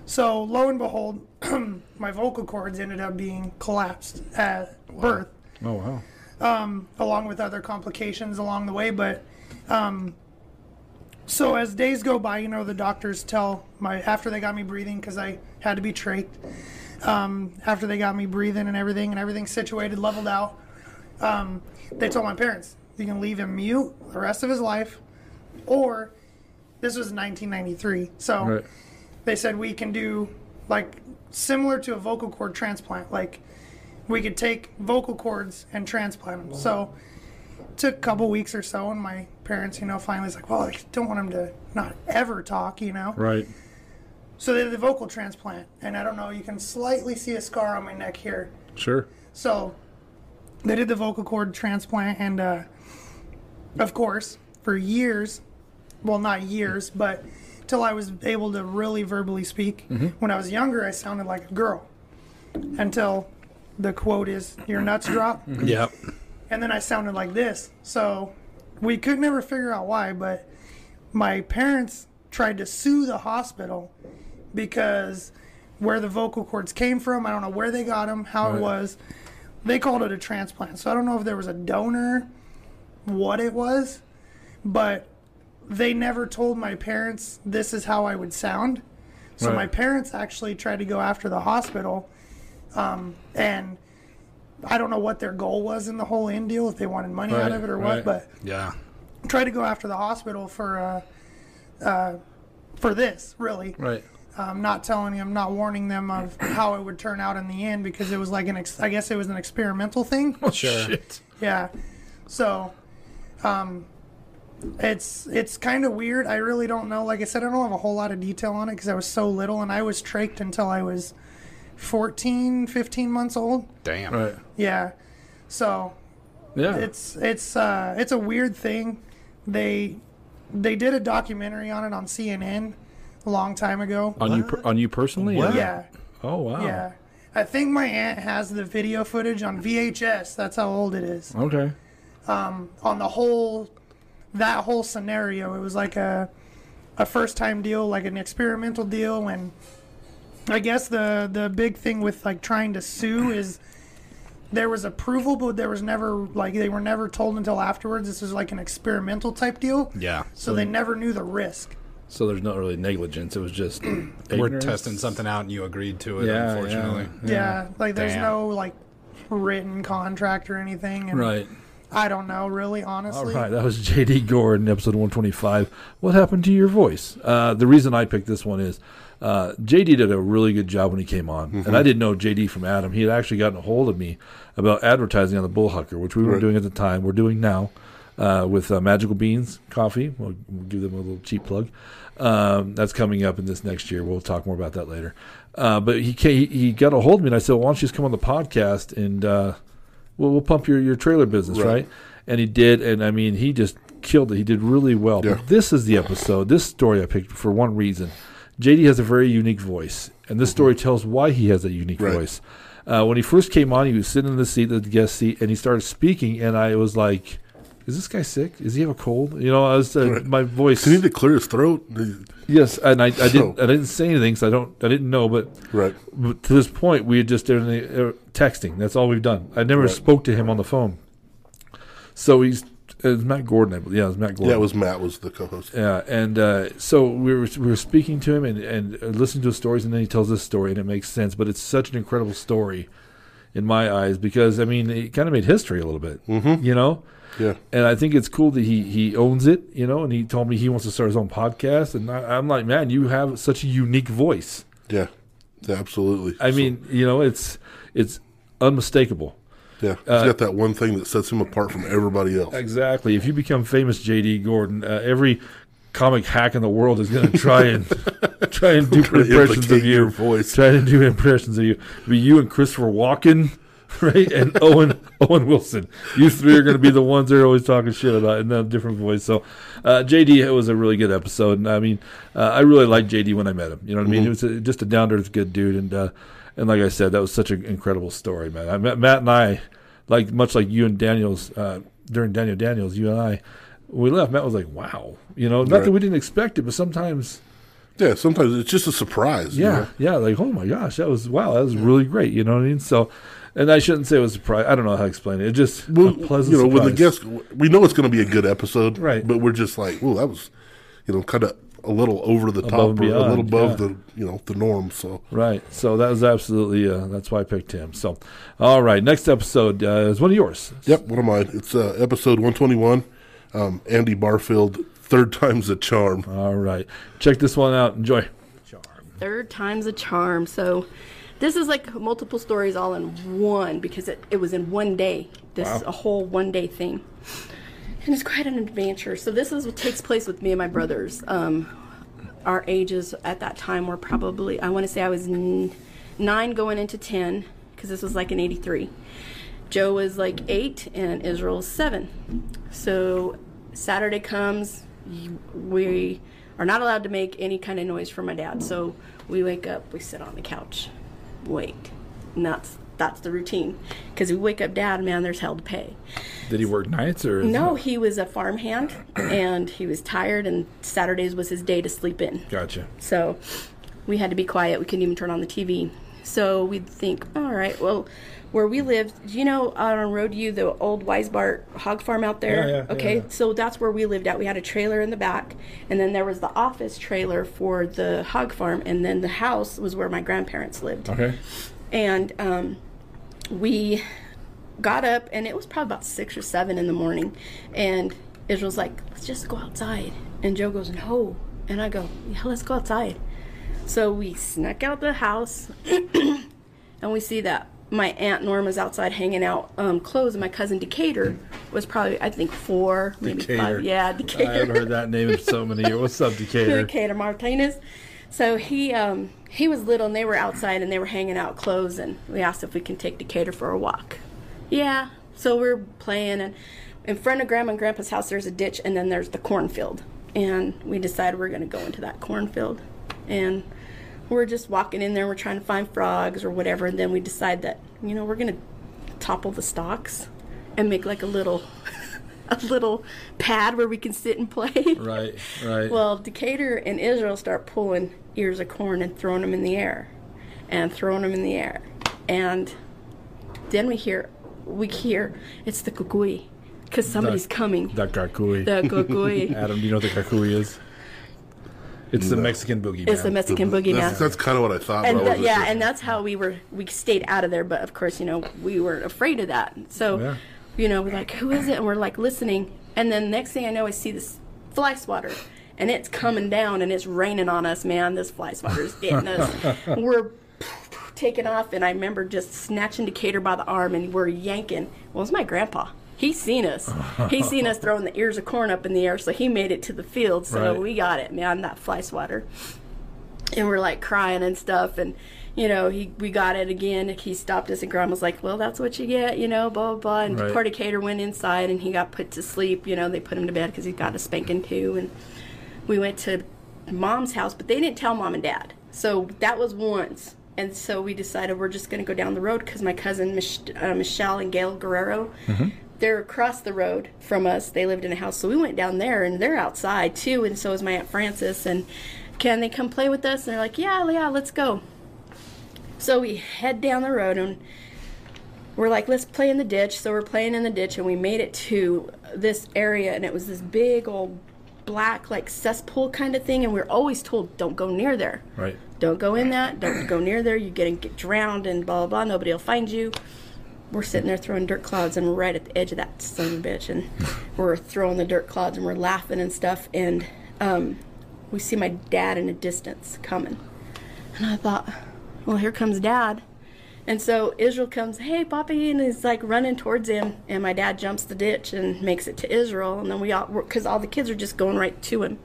So, lo and behold, (clears throat) my vocal cords ended up being collapsed at birth Oh, wow. along with other complications along the way. But um, so as days go by, you know, the doctors tell my after they got me breathing because I had to be trached. Um, after they got me breathing and everything and everything situated, leveled out, um, they told my parents you can leave him mute the rest of his life, or this was 1993, so Right. They said we can do like similar to a vocal cord transplant like we could take vocal cords and transplant them so it took a couple weeks or so and my parents you know finally was like well i don't want him to not ever talk you know Right. so they did the vocal transplant and i don't know you can slightly see a scar on my neck here Sure. so they did the vocal cord transplant, and uh, of course, for years, well, not years, but till I was able to really verbally speak. Mm-hmm. When I was younger, I sounded like a girl until the quote is, Your nuts drop. Mm-hmm. Mm-hmm. Yep. And then I sounded like this. So we could never figure out why, but my parents tried to sue the hospital because where the vocal cords came from. I don't know where they got them, how Right. it was. They called it a transplant. So I don't know if there was a donor, what it was, but they never told my parents this is how I would sound. So Right. my parents actually tried to go after the hospital, um, and I don't know what their goal was in the whole end deal, if they wanted money out of it or right. what, but Yeah. tried to go after the hospital for uh, uh, for this really. Right. Um, not telling them, not warning them of how it would turn out in the end because it was like an, ex- I guess it was an experimental thing. Sure. Shit. Yeah. So, um, it's it's kind of weird. I really don't know. Like I said, I don't have a whole lot of detail on it because I was so little and I was trached until I was 14, 15 months old. Damn. Right. Yeah. So Yeah. it's it's uh it's a weird thing. They they did a documentary on it on CNN a long time ago. on you per- on you personally? What? Yeah. Oh wow. Yeah. I think my aunt has the video footage on VHS. That's how old it is. Okay. Um, On the whole that whole scenario, it was like a a first time deal, like an experimental deal and I guess the the big thing with like trying to sue is there was approval, but there was never like they were never told until afterwards. This was like an experimental type deal, Yeah. so they never knew the risk. So there's not really negligence. It was just (clears throat) We're testing something out and you agreed to it, Yeah, unfortunately. yeah. Yeah, like there's Damn. no like written contract or anything. And Right. I don't know really, honestly. right. That was (laughs) J.D. Gordon, episode 125. What happened to your voice? Uh, the reason I picked this one is uh, J.D. did a really good job when he came on, Mm-hmm. and I didn't know J.D. from Adam. He had actually gotten a hold of me about advertising on the Bullhucker, which we weren't Right. doing at the time. We're doing now uh, with uh, Magical Beans Coffee. We'll, we'll give them a little cheap plug. Um, that's coming up in this next year. We'll talk more about that later. Uh, but he, ca- he he got a hold of me, and I said, "Why don't you just come on the podcast and uh, we'll, we'll pump your, your trailer business, Right. right. And he did, and I mean, he just killed it. He did really well. Yeah. But this is the episode, this story I picked for one reason. JD has a very unique voice, and this story tells why he has a unique Right. voice. Uh, when he first came on, he was sitting in the seat, the guest seat, and he started speaking, and I was like, "Is this guy sick? Does he have a cold?" You know, I was uh, Right. my voice. He need to clear his throat? Yes, and I, I didn't, I didn't say anything, so I don't, I didn't know, but Right. but to this point, we had just done uh, texting. That's all we've done. I never Right. spoke to him on the phone. So he's it was Matt Gordon. I believe. Yeah, it was Matt Gordon. Yeah, it was Matt was the co-host. Yeah, and uh, so we were we were speaking to him and and uh, listening to his stories, and then he tells this story, and it makes sense. But it's such an incredible story in my eyes because I mean, it kind of made history a little bit. Mm-hmm. You know. Yeah. And I think it's cool that he he owns it, you know. And he told me he wants to start his own podcast, and I, I'm like, man, you have such a unique voice. Yeah. Yeah, absolutely. I So, mean, you know, it's it's unmistakable. yeah, he's uh, got that one thing that sets him apart from everybody else. Exactly. If you become famous, JD Gordon, uh, every comic hack in the world is going to try and (laughs) try and do impressions of you. your voice. Try to do impressions of you. Be you and Christopher Walken, (laughs) right? And Owen (laughs) Owen Wilson. You three are going to be the ones they're always talking shit about in a different voice. So, uh, JD it was a really good episode, and I mean, uh, I really liked JD when I met him. You know what I mean? He was a, just a down to earth good dude, and uh, and like I said, that was such an incredible story, man. I met Matt and I, like much like you and Daniels uh, during Daniel Daniels, you and I. When we left, Matt was like, "Wow," you know, not Right. that we didn't expect it, but sometimes Yeah, sometimes it's just a surprise. you yeah, know? yeah, like oh my gosh, that was wow, that was really great. You know what I mean? So, and I shouldn't say it was a surprise. I don't know how to explain it. It just Well, a pleasant you know, when the surprise. guests, we know it's going to be a good episode, Right. But we're just like, well, that was, you know, kind of a little over the Above top, and or a little above yeah. the, you know, the norm. So Right. So that was absolutely uh, that's why I picked him. So, all right, next episode uh, is one of yours. Yep, one of mine. It's uh, episode 121. Um, Andy Barfield, third time's a charm. All right, check this one out. Enjoy. Third time's a charm. So this is like multiple stories all in one because it, it was in one day. This a whole one day thing. And it's quite an adventure. So this is what takes place with me and my brothers. Um, our ages at that time were probably I want to say I was n- nine going into ten because this was like in '83. Joe was like eight and Israel was seven. So Saturday comes, we are not allowed to make any kind of noise for my dad. So we wake up, we sit on the couch, wait, and that's that's the routine. Because we wake up, dad, man, there's hell to pay. Did he work nights or No, he was a farmhand, and he was tired, and Saturdays was his day to sleep in. Gotcha. So we had to be quiet. We couldn't even turn on the TV. So we'd think, all right, well, where we lived, do you know out on Road U, the old Weisbart hog farm out there? Yeah, yeah, okay, yeah, so that's where we lived at. We had a trailer in the back, and then there was the office trailer for the hog farm, and then the house was where my grandparents lived. Okay. And um, we got up, and it was probably about six or seven in the morning, and Israel's like, let's just go outside. And Joe goes, no. And I go, yeah, let's go outside. So we snuck out the house, (clears throat) and we see that my aunt Norma's outside hanging out um, clothes, and my cousin Decatur was probably, I think, four, maybe Decatur. five. Yeah, Decatur. I haven't heard that name in so many years. What's up, (laughs) Decatur? Decatur Martinez. So he um, he was little, and they were outside, and they were hanging out clothes, and we asked if we can take Decatur for a walk. Yeah. So we're playing, and in front of Grandma and Grandpa's house, there's a ditch, and then there's the cornfield, and we decided we're going to go into that cornfield, and we're just walking in there. We're trying to find frogs or whatever, and then we decide that you know we're going to topple the stalks and make like a little. (laughs) A little pad where we can sit and play. Right, right. Well, Decatur and Israel start pulling ears of corn and throwing them in the air, and throwing them in the air, and then we hear, we hear it's the cucuy, because somebody's That- coming. that Cucuy. The cucuy. (laughs) Adam, do you know what the Cucuy is? It's the Mexican boogeyman. It's the Mexican boogeyman. That's, that's kind of what I thought. and but I yeah, sure. and that's how we were. We stayed out of there, but of course, you know, we were afraid of that. So, Yeah. you know, we're like, "Who is it?" And we're like listening, and then next thing I know, I see this fly swatter, and it's coming down, and it's raining on us. Man, this fly swatter is getting (laughs) us. we're taking off, and I remember just snatching Decatur by the arm, and we're yanking. Well, it's my grandpa. He's seen us. He's seen us throwing the ears of corn up in the air, so he made it to the field. So Right. we got it, man. That fly swatter and we're like crying and stuff and you know he we got it again he stopped us and grandma's like well that's what you get you know blah blah blah and Right. poor Decatur went inside and he got put to sleep you know they put him to bed because he got a spanking too and we went to mom's house but they didn't tell mom and dad so that was once and so we decided we're just going to go down the road because my cousin Mich- uh, michelle and gail guerrero they're across the road from us. They lived in a house, so we went down there, and they're outside too, and so is my aunt Frances. And can they come play with us? And they're like, yeah, yeah, let's go. So we head down the road, and we're like, let's play in the ditch. So we're playing in the ditch, and we made it to this area, and it was this big old black like cesspool kind of thing, and we are always told, don't go near there Right. don't go in that don't go near there you're gonna get drowned and blah blah blah nobody will find you we're sitting there throwing dirt clouds and we're right at the edge of that son of a bitch and we're throwing the dirt clouds and we're laughing and stuff. And um, we see my dad in a distance coming. And i thought well here comes dad. And so israel comes hey poppy and he's like running towards him. And my dad jumps the ditch and makes it to israel. And then we all because all the kids are just going right to him.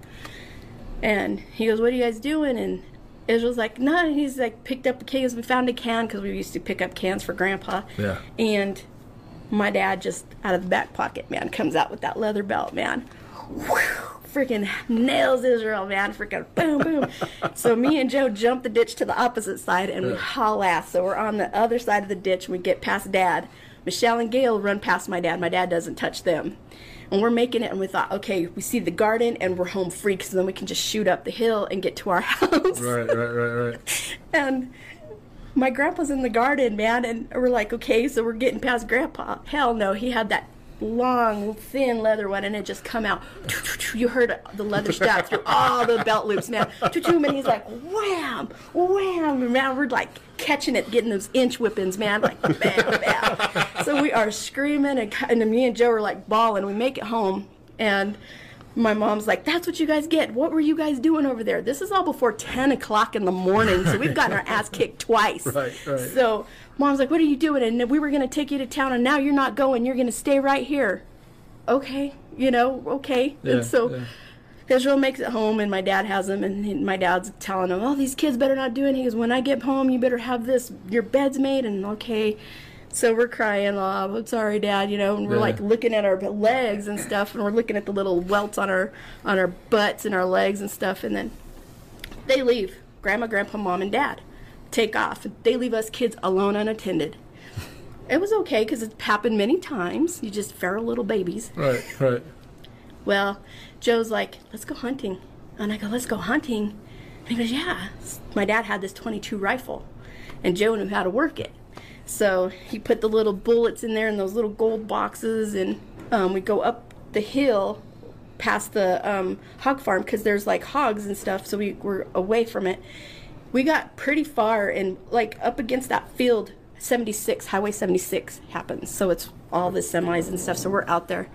And he goes, "What are you guys doing?" And Israel's like, "No." He's like, picked up a can. We found a can because we used to pick up cans for Grandpa. Yeah. And my dad just out of the back pocket, man, comes out with that leather belt, man. Freaking nails Israel, man. Freaking boom, boom. so me and Joe jump the ditch to the opposite side and we haul ass. So we're on the other side of the ditch and we get past dad. Michelle and Gail run past my dad. My dad doesn't touch them. And we're making it, and we thought, okay, we see the garden, and we're home free because then we can just shoot up the hill and get to our (laughs) house. Right, right, right, right. And my grandpa's in the garden, man, and we're like, okay, so we're getting past grandpa. Hell no, he had that long, thin leather one, and it just come out. You heard the leather strap through all the belt loops, man. And he's like, wham, wham, and man, we're like catching it, getting those inch whippings, man, like bam, bam. So we are screaming, and, and me and Joe are like bawling. We make it home, and my mom's like, "That's what you guys get. What were you guys doing over there? This is all before ten o'clock in the morning, so we've gotten our ass kicked twice. (laughs) Right, right. So mom's like, "What are you doing?" And we were gonna take you to town, and now you're not going. You're gonna stay right here. Okay, you know, okay. Yeah, and so yeah. Israel makes it home, and my dad has him, and he- my dad's telling him, "Oh, these kids better not do it." He goes, "When I get home, you better have this. Your bed's made." And okay. So we're crying, oh, I'm sorry, Dad, you know, and we're Yeah. like looking at our legs and stuff, and we're looking at the little welts on our on our butts and our legs and stuff, and then they leave. Grandma, Grandpa, Mom, and Dad take off. They leave us kids alone, unattended. It was okay because it's happened many times. You just feral little babies. Right, right. Well, Joe's like, let's go hunting. And I go, let's go hunting. And he goes, yeah. My dad had this 22 rifle, and Joe knew how to work it. So he put the little bullets in there in those little gold boxes, and um, we go up the hill past the um, hog farm because there's like hogs and stuff, so we were away from it. We got pretty far, and like up against that field, 76, Highway 76 happens. So it's all the semis and stuff, so we're out there.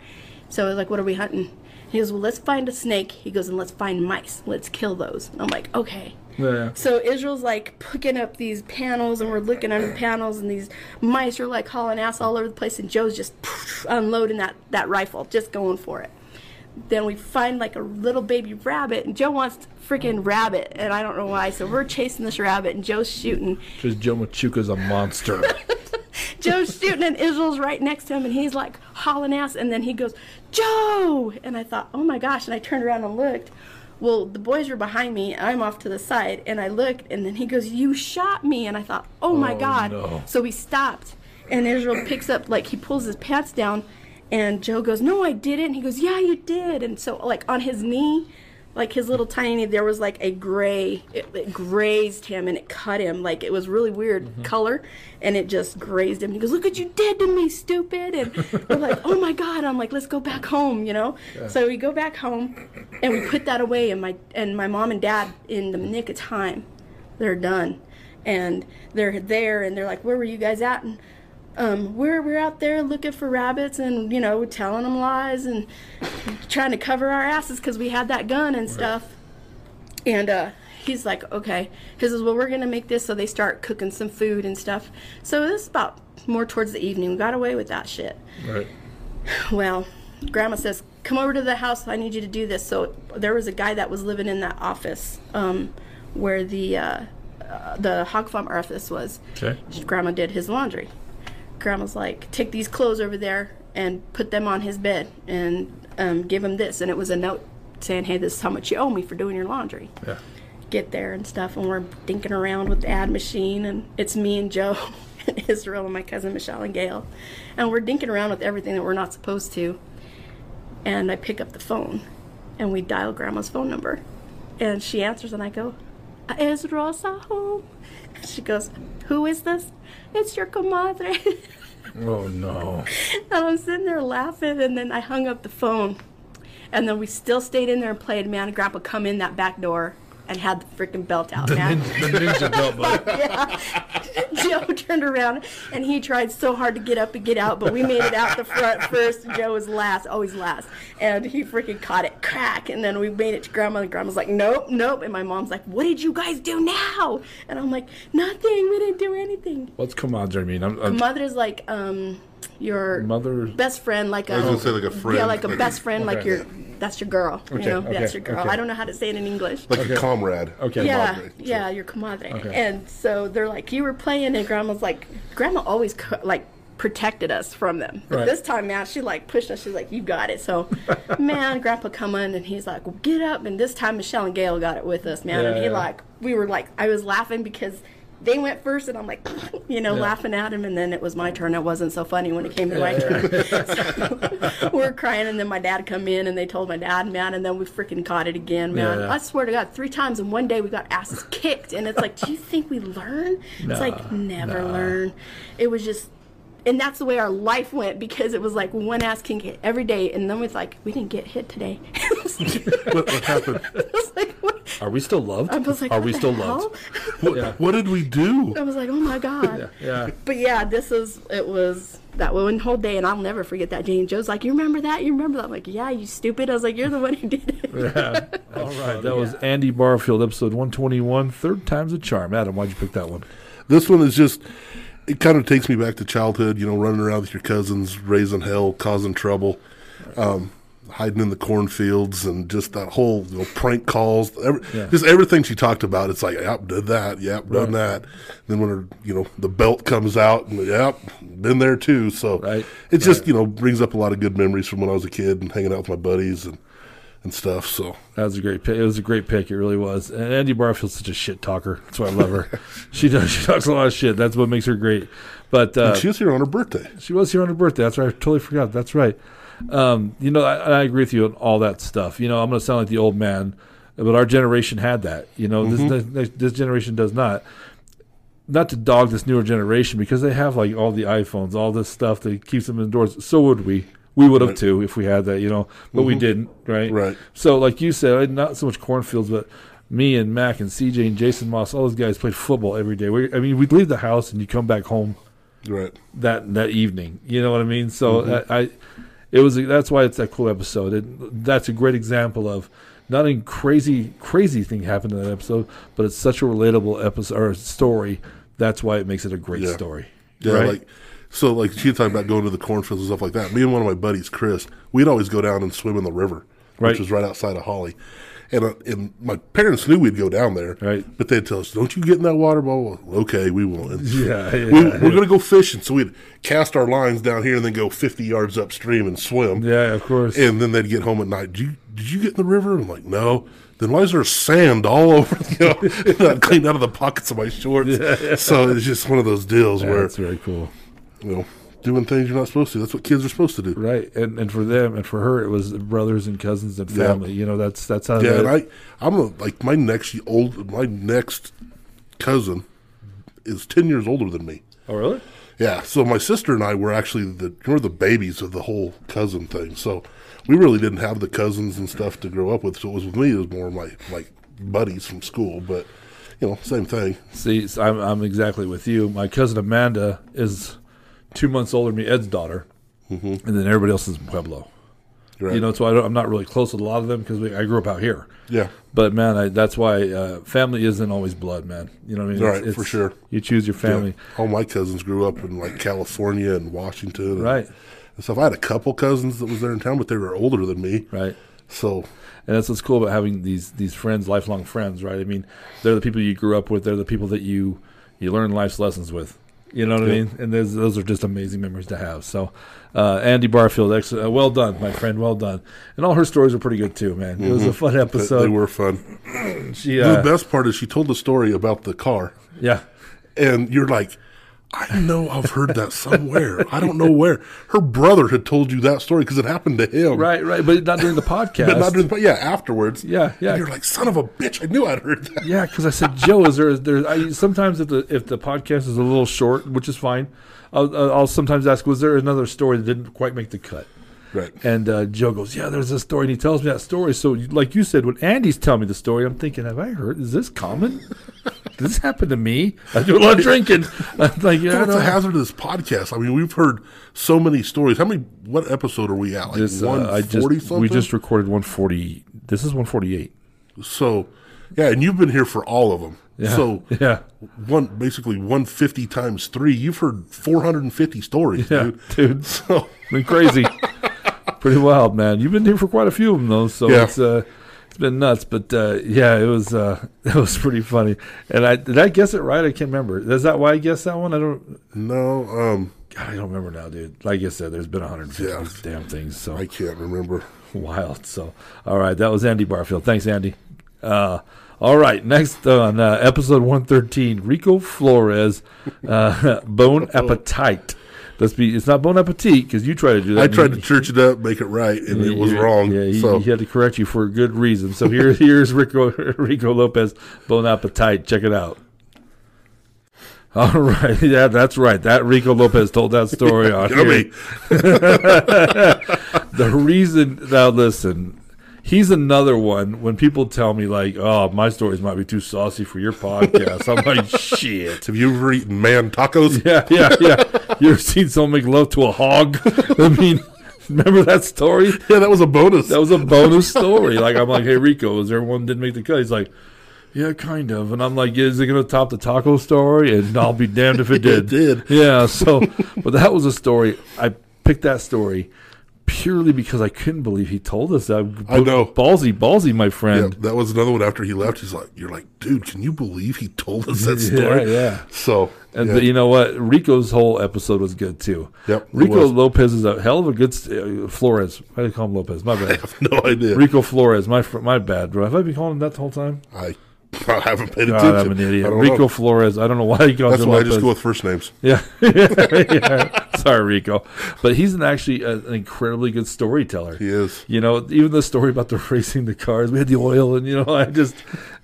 So like, what are we hunting? He goes, well, let's find a snake. He goes, and let's find mice. Let's kill those. I'm like, okay. Yeah. So Israel's like picking up these panels, and we're looking under panels, and these mice are like hauling ass all over the place, and Joe's just unloading that that rifle, just going for it. Then we find like a little baby rabbit, and Joe wants freaking rabbit, and I don't know why. So we're chasing this rabbit, and Joe's shooting. Because Joe Machuca's a monster. (laughs) Joe's shooting, and Israel's right next to him, and he's like hauling ass, and then he goes, Joe! And I thought, oh my gosh, and I turned around and looked. Well, the boys were behind me. I'm off to the side, and I looked, and then he goes, "You shot me!" And I thought, "Oh my Oh, god!" no. So we stopped, and Israel picks up, like he pulls his pants down, and Joe goes, "No, I didn't." He goes, "Yeah, you did." And so, like on his knee, like his little tiny, there was like a gray. It, it grazed him, and it cut him. Like it was really weird mm-hmm. color, and it just grazed him. He goes, "Look what you did to me, stupid!" And (laughs) we're like, "Oh my god!" I'm like, "Let's go back home," you know. So we go back home, and we put that away. And my and my mom and dad, in the nick of time, they're done, and they're there, and they're like, "Where were you guys at?" And um, we're we're out there looking for rabbits, and you know, telling them lies and trying to cover our asses because we had that gun and stuff. And uh, he's like, okay. He says, well, we're going to make this. So they start cooking some food and stuff. So this is about more towards the evening. We got away with that shit. right. (sighs) Well, grandma says, come over to the house. I need you to do this. So there was a guy that was living in that office um, where the, uh, uh, the hog farm office was. Okay. Grandma did his laundry. Grandma's like, take these clothes over there and put them on his bed and um, give him this. And it was a note saying, hey, this is how much you owe me for doing your laundry. Yeah. Get there and stuff. And we're dinking around with the ad machine. And it's me and Joe (laughs) and Israel and my cousin Michelle and Gail. And we're dinking around with everything that we're not supposed to. And I pick up the phone and we dial grandma's phone number. And she answers and I go, Is Rosa home? She goes, Who is this? It's your comadre. (laughs) Oh no. and I'm sitting there laughing, and then I hung up the phone. And then we still stayed in there and played. Man, and Grandpa come in that back door and had the freaking belt out, man. the ninja belt (laughs) bud. yeah. (laughs) Joe turned around and he tried so hard to get up and get out, but we made it out the front first. and Joe was last, always last. And he freaking caught it crack. And then we made it to grandma, and grandma's like, nope, nope. And my mom's like, what did you guys do now? And I'm like, nothing. We didn't do anything. What's comadre mean? I'm, I'm Mother's like, um, your mother. best friend, like a I was gonna say like a friend, yeah, like a best friend, like your that's your girl. Okay, You know, okay, that's your girl. okay. I don't know how to say it in English. like a comrade. Okay. yeah, comadre. yeah, your comadre. Okay. And so they're like, you were playing, and grandma's like, grandma always co- like protected us from them. But Right. this time, man, she like pushed us. She's like, you got it. So, (laughs) man, grandpa come in and he's like, well, get up. And this time, Michelle and Gail got it with us, man. and he yeah. like, we were like, I was laughing because. They went first, and I'm like, (laughs) you know, Yeah. laughing at him, and then it was my turn. It wasn't so funny when it came to my turn. (laughs) So, (laughs) we're crying, and then my dad come in, and they told my dad, man, and then we freaking caught it again, man. Yeah. I swear to God, three times in one day we got asses kicked, and it's like, do you think we learn? it's like never learn. It was just, and that's the way our life went because it was like one ass king hit every day, and then it's like we didn't get hit today. (laughs) What, what happened? (laughs) like, what? Are we still loved? I was like, Are what we still hell? loved? What, Yeah. what did we do? I was like, oh my god. Yeah. But yeah, this is it was that one whole day, and I'll never forget that day. And Joe's like, you remember that? You remember that? I'm like, yeah, you stupid. I was like, you're the one who did it. Yeah. (laughs) All right. That was Andy Barfield, episode 121, Third Time's a Charm. Adam, why'd you pick that one? This one is just, it kind of takes me back to childhood, you know, running around with your cousins, raising hell, causing trouble, um, hiding in the cornfields, and just that whole you know, prank calls. Every, Yeah. Just everything she talked about. It's like, yep, did that. Yep, done Right. that. Then when her, you know, the belt comes out, and yep, been there too. So Right. it just, you know, brings up a lot of good memories from when I was a kid and hanging out with my buddies and, and stuff. So That was a great pick. It was a great pick. It really was. And Andy Barfield's such a shit talker. That's why I love her. (laughs) she does. She talks a lot of shit. That's what makes her great. But uh, she was here on her birthday. She was here on her birthday. That's right. I totally forgot. That's right. Um, you know, I, I agree with you on all that stuff. You know, I'm going to sound like the old man but our generation had that. You know, this, this this generation does not. Not to dog this newer generation because they have like all the iPhones, all this stuff that keeps them indoors. So would we. We would have Right. too if we had that, you know, but we mm-hmm. didn't, right? Right. So, like you said, not so much cornfields, but me and Mac and CJ and Jason Moss, all those guys played football every day. We, I mean, we'd leave the house and you come back home Right. that that evening. You know what I mean? So mm-hmm. I, I, it was that's why it's that cool episode. It, that's a great example of not a crazy crazy thing happened in that episode, but it's such a relatable episode or story. That's why it makes it a great Yeah. story. Yeah, right? like so like she was talking about going to the cornfields and stuff like that. Me and one of my buddies, Chris, we'd always go down and swim in the river, Right. which was right outside of Holly. And uh, and my parents knew we'd go down there, Right. But they'd tell us, "Don't you get in that water ball?" Okay, we won't. (laughs) Yeah, (laughs) yeah, we, we're going to go fishing, so we'd cast our lines down here and then go fifty yards upstream and swim. yeah, of course. And then they'd get home at night. Did you did you get in the river? I'm like, no. Then why is there sand all (laughs) over? You know, not cleaned out of the pockets of my shorts. Yeah. So it's just one of those deals Yeah, where that's very cool. You know, doing things you're not supposed to. That's what kids are supposed to do. Right, and and for them and for her, it was brothers and cousins and Yeah. family. You know, that's that's how. Yeah, that, and I, I'm a, like my next old, my next cousin is ten years older than me. oh, really? Yeah, so my sister and I were actually the we're the babies of the whole cousin thing. So we really didn't have the cousins and stuff to grow up with. So it was with me. It was more my like buddies from school, but you know, same thing. See, I'm I'm exactly with you. My cousin Amanda is two months older than me, Ed's daughter, and then everybody else is in Pueblo. Right? You know, so I don't, I'm not really close with a lot of them because I grew up out here. yeah, But man, I, that's why uh, family isn't always blood, man. You know what I mean? Right, for sure. You choose your family, Yeah. All my cousins grew up in like California and Washington, and, right? And stuff. I had a couple cousins that was there in town, but they were older than me. Right. So And that's what's cool about having these these friends, lifelong friends, right? I mean, they're the people you grew up with. They're the people that you you learn life's lessons with. You know what I mean? And those those are just amazing memories to have. So, uh, Andy Barfield, excellent, uh, well done, my friend, well done. And all her stories were pretty good too, man. It was a fun episode. they were fun. She, the uh, best part is she told the story about the car, yeah, and you're like, I know I've heard that somewhere. I don't know where. Her brother had told you that story because it happened to him. right, right, but not during the (laughs) podcast. But not during the, yeah, afterwards. Yeah, yeah. And you're like, son of a bitch, I knew I'd heard that. Yeah, because I said, Joe, is there? There, I, sometimes if the if the podcast is a little short, which is fine, I'll, I'll I'll sometimes ask, was there another story that didn't quite make the cut? Right. And uh, Joe goes, yeah, there's a story, and he tells me that story. So, like you said, when Andy's telling me the story, I'm thinking, have I heard? Is this common? (laughs) This happen to me? I do a lot of drinking. (laughs) I'm like, yeah, I That's a hazard of this podcast. I mean, we've heard so many stories. How many? What episode are we at? Like This, uh, one forty something. we just recorded 140. This is 148. so yeah, and you've been here for all of them. Yeah. So yeah, one basically one fifty times three. You've heard four hundred and fifty stories, yeah, dude. (laughs) dude, So been crazy, (laughs) pretty wild, man. You've been here for quite a few of them, though. So Yeah. it's uh, it's been nuts. But uh, yeah, it was uh, (laughs) it was pretty funny. And I did I guess it right? I can't remember. Is that why I guessed that one? I don't. no, um, God, I don't remember now, dude. Like I said, there's been 150 Yeah. damn things. So I can't remember. (laughs) wild. So, all right, that was Andy Barfield. Thanks, Andy. Uh, all right, next on uh, episode 113, Rico Flores, uh, (laughs) Bone Appetite. Let's be, it's not Bon Appetit because you tried to do that. I tried to church it up, make it right, and it was wrong. Yeah, he, so he had to correct you for a good reason. So here, (laughs) here's Rico, (laughs) Rico Lopez, Bon Appetite. Check it out. All right, (laughs) yeah, that's right. That Rico Lopez told that story on here. the reason now listen he's another one when people tell me like oh my stories might be too saucy for your podcast i'm like (laughs) shit Have you ever eaten man tacos? (laughs) yeah yeah yeah you ever seen someone make love to a hog (laughs) i mean remember that story Yeah, that was a bonus. that was a bonus story like i'm like hey rico is there one didn't make the cut he's like yeah, kind of. And I'm like, is it going to top the taco story? And I'll be damned if it It did. did. Yeah. So, but that was a story. I picked that story purely because I couldn't believe he told us that. I know. Ballsy, ballsy, my friend. Yeah, that was another one. After he left, he's like, "You're like, dude, can you believe he told us that story?" yeah. So, And yeah. but you know what? Rico's whole episode was good too. Yep, Rico. Lopez is a hell of a good st- uh, Flores. Why do you call him Lopez? My (laughs) bad. I have no idea. Rico Flores. My my bad, bro. Have I been calling him that the whole time? I I haven't paid God, attention. I'm an idiot. Rico know. Flores. I don't know why he calls That's him why I Lopez. just go with first names. Yeah. (laughs) yeah. Sorry, Rico. But he's an actually a, an incredibly good storyteller. He is. You know, even the story about the (laughs) racing the cars, we had the oil, and you know, I just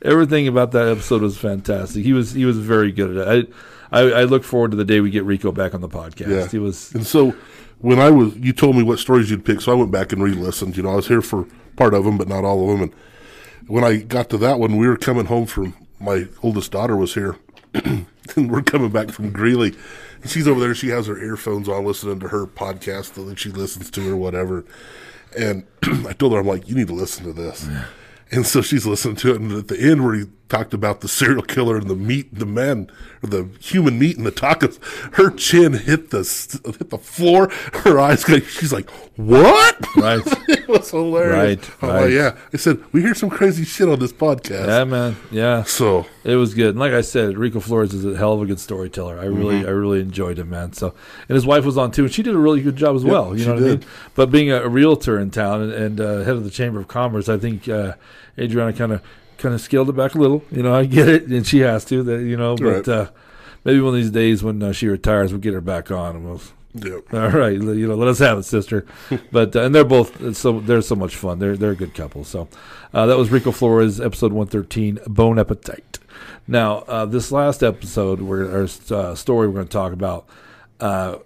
everything about that episode was fantastic. He was he was very good at it. I I, I look forward to the day we get Rico back on the podcast. Yeah. He was And so when I was, you told me what stories you'd pick, so I went back and re-listened. You know, I was here for part of them, but not all of them. And when I got to that one, we were coming home from my oldest daughter was here, (clears throat) and we're coming back from Greeley. And she's over there. She has her earphones on, listening to her podcast that she listens to or whatever. And (clears throat) I told her, I'm like, you need to listen to this. And so she's listening to it, and at the end where he talked about the serial killer and the meat, the men, or the human meat and the tacos, her chin hit the hit the floor. Her eyes, she's like, "What?" right. (laughs) it was hilarious. Right, I'm right. like, yeah. I said we hear some crazy shit on this podcast. yeah, man. Yeah. So It was good. And like I said, Rico Flores is a hell of a good storyteller. I really, Mm-hmm. I really enjoyed him, man. So, and his wife was on too, and she did a really good job as well. You know what I mean? But being a, a realtor in town and, and uh, head of the Chamber of Commerce, I think uh, Adriana kind of, kind of scaled it back a little. You know, I get it, and she has to. That you know, but Right. uh, maybe one of these days when uh, she retires, we'll get her back on, and we'll. yeah. All right, you know, let us have it, sister. (laughs) But uh, and they're both so they're so much fun. They're they're a good couple. So uh, that was Rico Flores, episode one thirteen, Bone Appetite. Now uh, this last episode, we're our uh, story we're going to talk about. Uh,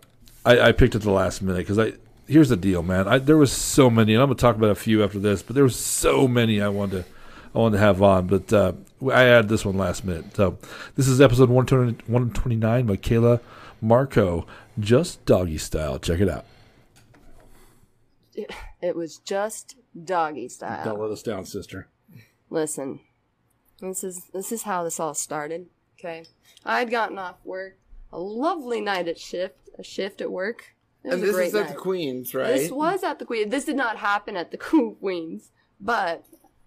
I, I picked at the last minute because I here's the deal, man. I, there was so many, and I'm going to talk about a few after this, but there was so many I wanted to I wanted to have on, but uh, I added this one last minute. So this is episode 120 129, Michaela Marco, just doggy style. Check it out. It was just doggy style. Don't let us down, sister. Listen, this is this is how this all started. Okay, I had gotten off work, a lovely night at shift, a shift at work. It was And a this great is at night. the Queens, right? This was at the Queens. This did not happen at the (laughs) Queens, but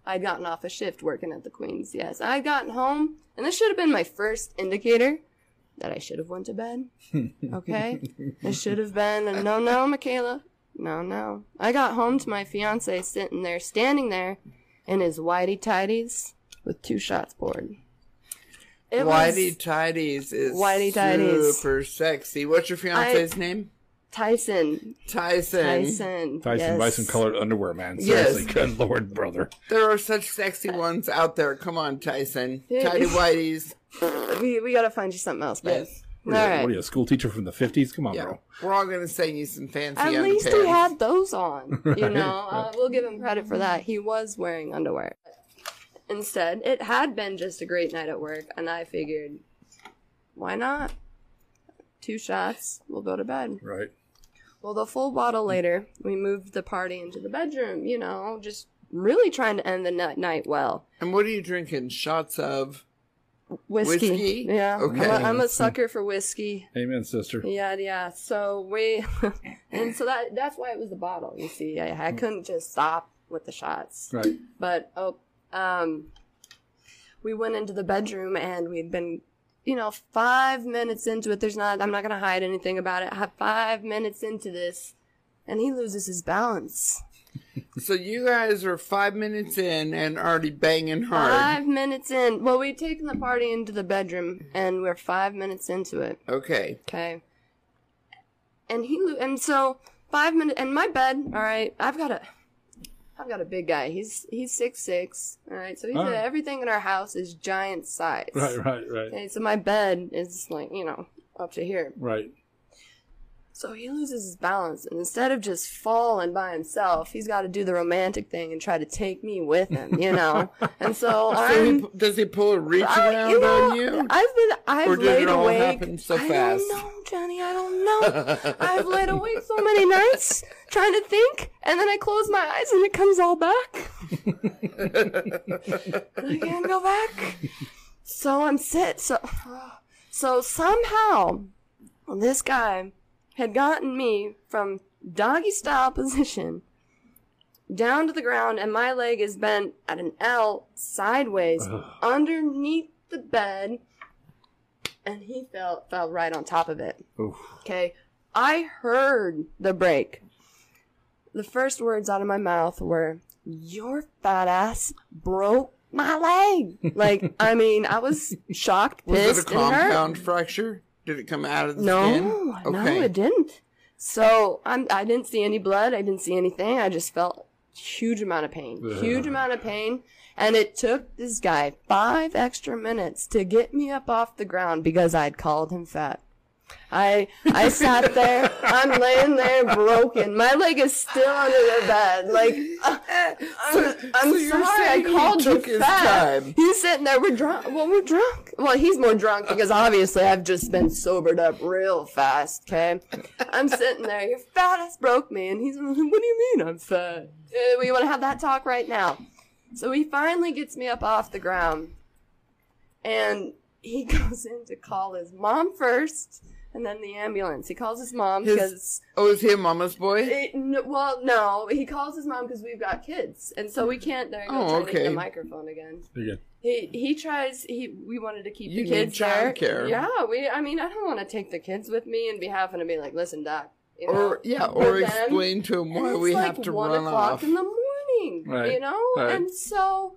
I'd gotten off a shift working at the Queens. Yes, I'd gotten home, and this should have been my first indicator that I should have went to bed. (laughs) Okay, it should have been a no, no, Michaela, no, no. I got home to my fiance sitting there, standing there, in his whitey tidies with two shots poured. It Whitey Tidies is Whitey Tidies. super sexy. What's your fiance's name? Tyson. Tyson. Tyson. Tyson yes. bison colored underwear, man. Yes. Seriously, good lord, brother. There are such sexy ones out there. Come on, Tyson. (laughs) Yeah. Tidy Whiteys. We we gotta find you something else, babe. Yes. What are, you, right. what are you, a school teacher from the 50s? Come on, Yeah. bro. We're all going to send you some fancy At least he had those on. (laughs) You know, uh, we'll give him credit for that. He was wearing underwear. Instead, it had been just a great night at work, and I figured, why not? Two shots, we'll go to bed. Right. Well, the full bottle later, we moved the party into the bedroom, you know, just really trying to end the ni- night well. And what are you drinking? Shots of. Whiskey. Whiskey? Yeah. Okay. I'm, a, I'm (laughs) a sucker for whiskey. Amen, sister. Yeah, yeah. So we, (laughs) and so that that's why it was the bottle. You see, I, I couldn't just stop with the shots. Right. But oh, um, we went into the bedroom and we'd been, you know, five minutes into it. There's not. I'm not gonna hide anything about it. Five minutes into this, and he loses his balance. (laughs) So you guys are five minutes in and already banging hard. Five minutes in. Well, we've taken the party into the bedroom, and we're five minutes into it. Okay. Okay. And he lo- and so five minutes and my bed. All right, I've got a, I've got a big guy. He's he's six six. All right, so he's right. Ah. everything in our house is giant size. Right, right, right. Okay, so my bed is like you know up to here. Right. So he loses his balance, and instead of just falling by himself, he's got to do the romantic thing and try to take me with him. You know, (laughs) and so So he, does he pull a reach I- around you know, on you? I've been, I've Or laid it all awake. so I don't know, Johnny. I don't know. I've laid awake so many nights trying to think, and then I close my eyes and it comes all back. (laughs) I can't go back. So I'm sit. So, so somehow, this guy had gotten me from doggy style (laughs) position down to the ground, and my leg is bent at an L sideways underneath the bed, and he fell fell right on top of it. Oof. Okay, I heard the break. The first words out of my mouth were, "Your fat ass broke my leg. Like, I mean, I was shocked, pissed, Was it a compound fracture? Did it come out of the No, skin? no, it didn't. So I'm, I didn't see any blood. I didn't see anything. I just felt huge amount of pain, huge amount of pain. And it took this guy five extra minutes to get me up off the ground because I'd called him fat. I I sat there. I'm laying there broken. My leg is still under the bed. Like uh, I'm, I'm so sorry. I called you fat. time. He's sitting there. We're drunk. Well, we're drunk. Well, he's more drunk because obviously I've just been sobered up real fast. Okay, I'm sitting there. Your fat ass broke me, and he's. What do you mean I'm fat? Uh, we want to have that talk right now. So he finally gets me up off the ground, and he (laughs) goes in to call his mom first, and then the ambulance. He calls his mom because. Oh, is he a mama's boy? It, n- well, no, he calls his mom because we've got kids, and so we can't. There you go, Oh, trying to hit okay. the microphone again. You're. He he tries. He we wanted to keep You the need kids there. childcare. Yeah, we. I mean, I don't want to take the kids with me and be having to be like, listen, doc. You know? Or yeah, But or then- explain to him why we like have to one run o'clock off. in the morning. Right, You know, right. and so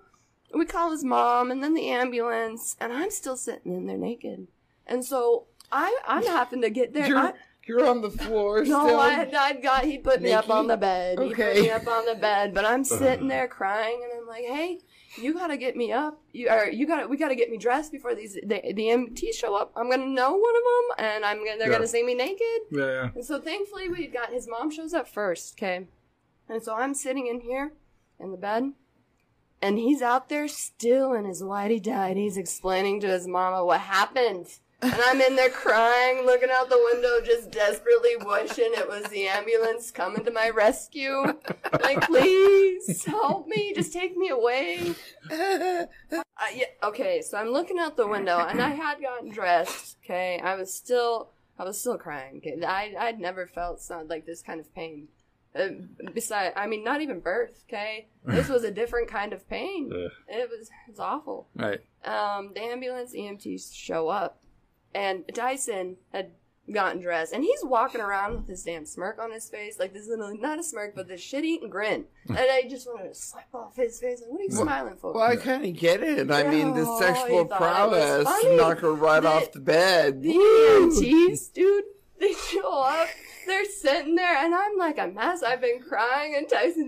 we call his mom, and then the ambulance, and I'm still sitting in there naked, and so I I'm having to get there. You're, I, you're on the floor no, still. I had I'd got he put me up on the bed. He put me up on the bed, but I'm uh-huh. sitting there crying, and I'm like, "Hey, you gotta get me up. You or you gotta we gotta get me dressed before these the, the MTs show up. I'm gonna know one of them, and I'm gonna they're Yeah. gonna see me naked. Yeah, yeah. And so thankfully we got his mom shows up first, okay? And so I'm sitting in here in the bed and he's out there still in his whitey died. He's explaining to his mama what happened. And I'm in there crying, looking out the window, just desperately wishing it was the ambulance coming to my rescue. Like, please help me, just take me away. Uh, yeah, okay, so I'm looking out the window, and I had gotten dressed. Okay, I was still, I was still crying. Okay, I, I'd never felt like this kind of pain. Uh, besides, I mean, not even birth. Okay, this was a different kind of pain. Ugh. It was, it's awful. Right. Um, the ambulance EMTs show up, and Tyson had gotten dressed, and he's walking around with this damn smirk on his face, like this is not a smirk, but this shit-eating grin. Hmm. and I just wanted to slap off his face. Like, what are you smiling for? Well, I kind of get it. I mean, the Oh, sexual you thought it was prowess knock her right off the bed. The EMTs, dude, they show up. They're sitting there, and I'm like a mess. I've been crying, and Tyson,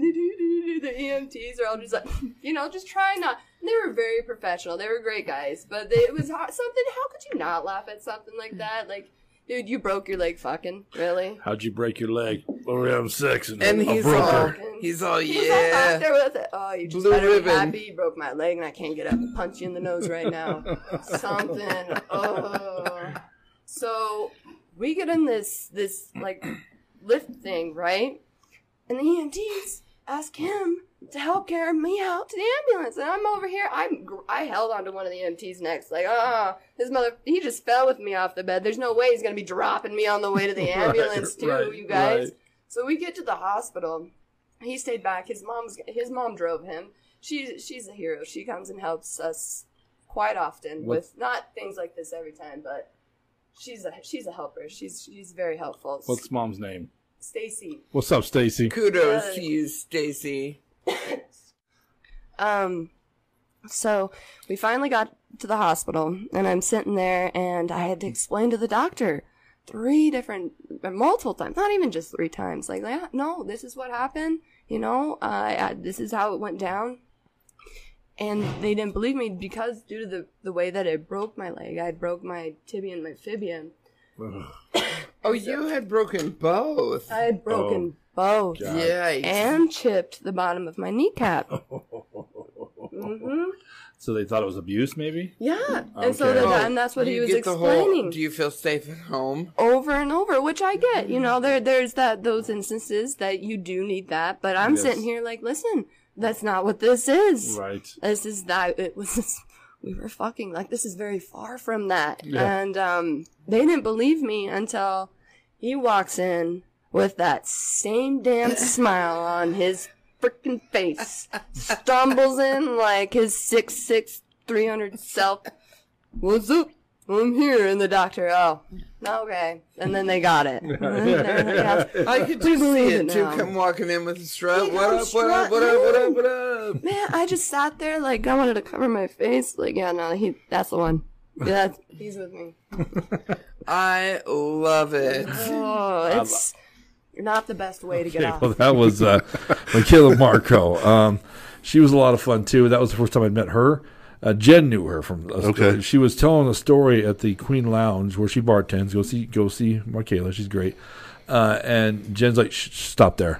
the EMTs are all just like, you know, just trying not. They were very professional. They were great guys, but they, it was hard, something. How could you not laugh at something like that? Like, dude, you broke your leg, fucking really. How'd you break your leg? Well, we were having sex and, And I he's broke all, her. he's all, He's all out yeah. there with it. Oh, you just Blue better ribbon. be happy you broke my leg and I can't get up and punch you in the nose right now. (laughs) Something. Oh. So we get in this this like (clears throat) lift thing, right? And the EMTs ask him to help carry me out to the ambulance, and I'm over here. I'm I held onto one of the EMTs' necks, like, ah, his mother. He just fell with me off the bed. There's no way he's gonna be dropping me on the way to the (laughs) Right, ambulance, too, right, you guys. right. So we get to the hospital. He stayed back. His mom's his mom drove him. She's she's a hero. She comes and helps us quite often What- with not things like this every time, but she's a she's a helper. She's she's very helpful. What's mom's name? Stacy? What's up, Stacy? Kudos Yeah. to you, Stacy. (laughs) Um, so we finally got to the hospital, and I'm sitting there, and I had to explain to the doctor three different, multiple times, not even just three times. Like, yeah, no, this is what happened. You know, uh, I, this is how it went down. And they didn't believe me because due to the, the way that I broke my leg, I broke my tibia and my fibia. Oh, you had broken both. I had broken both Yeah, and chipped the bottom of my kneecap. (laughs) mm-hmm. So they thought it was abuse, maybe? Yeah, and so that, Oh, and that's what do he was get the whole- explaining do you feel safe at home? over and over, which I get. You know, there there's that those instances that you do need that, but I'm Yes. sitting here like, listen, that's not what this is. Right. This is that it was. We were fucking like this is very far from that, Yeah. and um, they didn't believe me until he walks in with that same damn (laughs) smile on his freaking face, stumbles in like his six six three hundred self. What's up? I'm here, and the doctor, oh, okay, and then they got it. (laughs) I could We just see believe it it too. Come walking in with a strut. He What comes up? What up? What up? What up? What up? Man, I just sat there like I wanted to cover my face. Like, yeah, no, he, that's the one. Yeah, that's, he's with me. (laughs) I love it. Oh, it's not the best way to get Okay, off. well, that was uh, Michaela Marco. Um, she was a lot of fun too. That was the first time I met her. Uh, Jen knew her from a story. Okay. She was telling a story at the Queen Lounge where she bartends. Go see, go see Michaela. She's great. Uh, and Jen's like, "Stop there.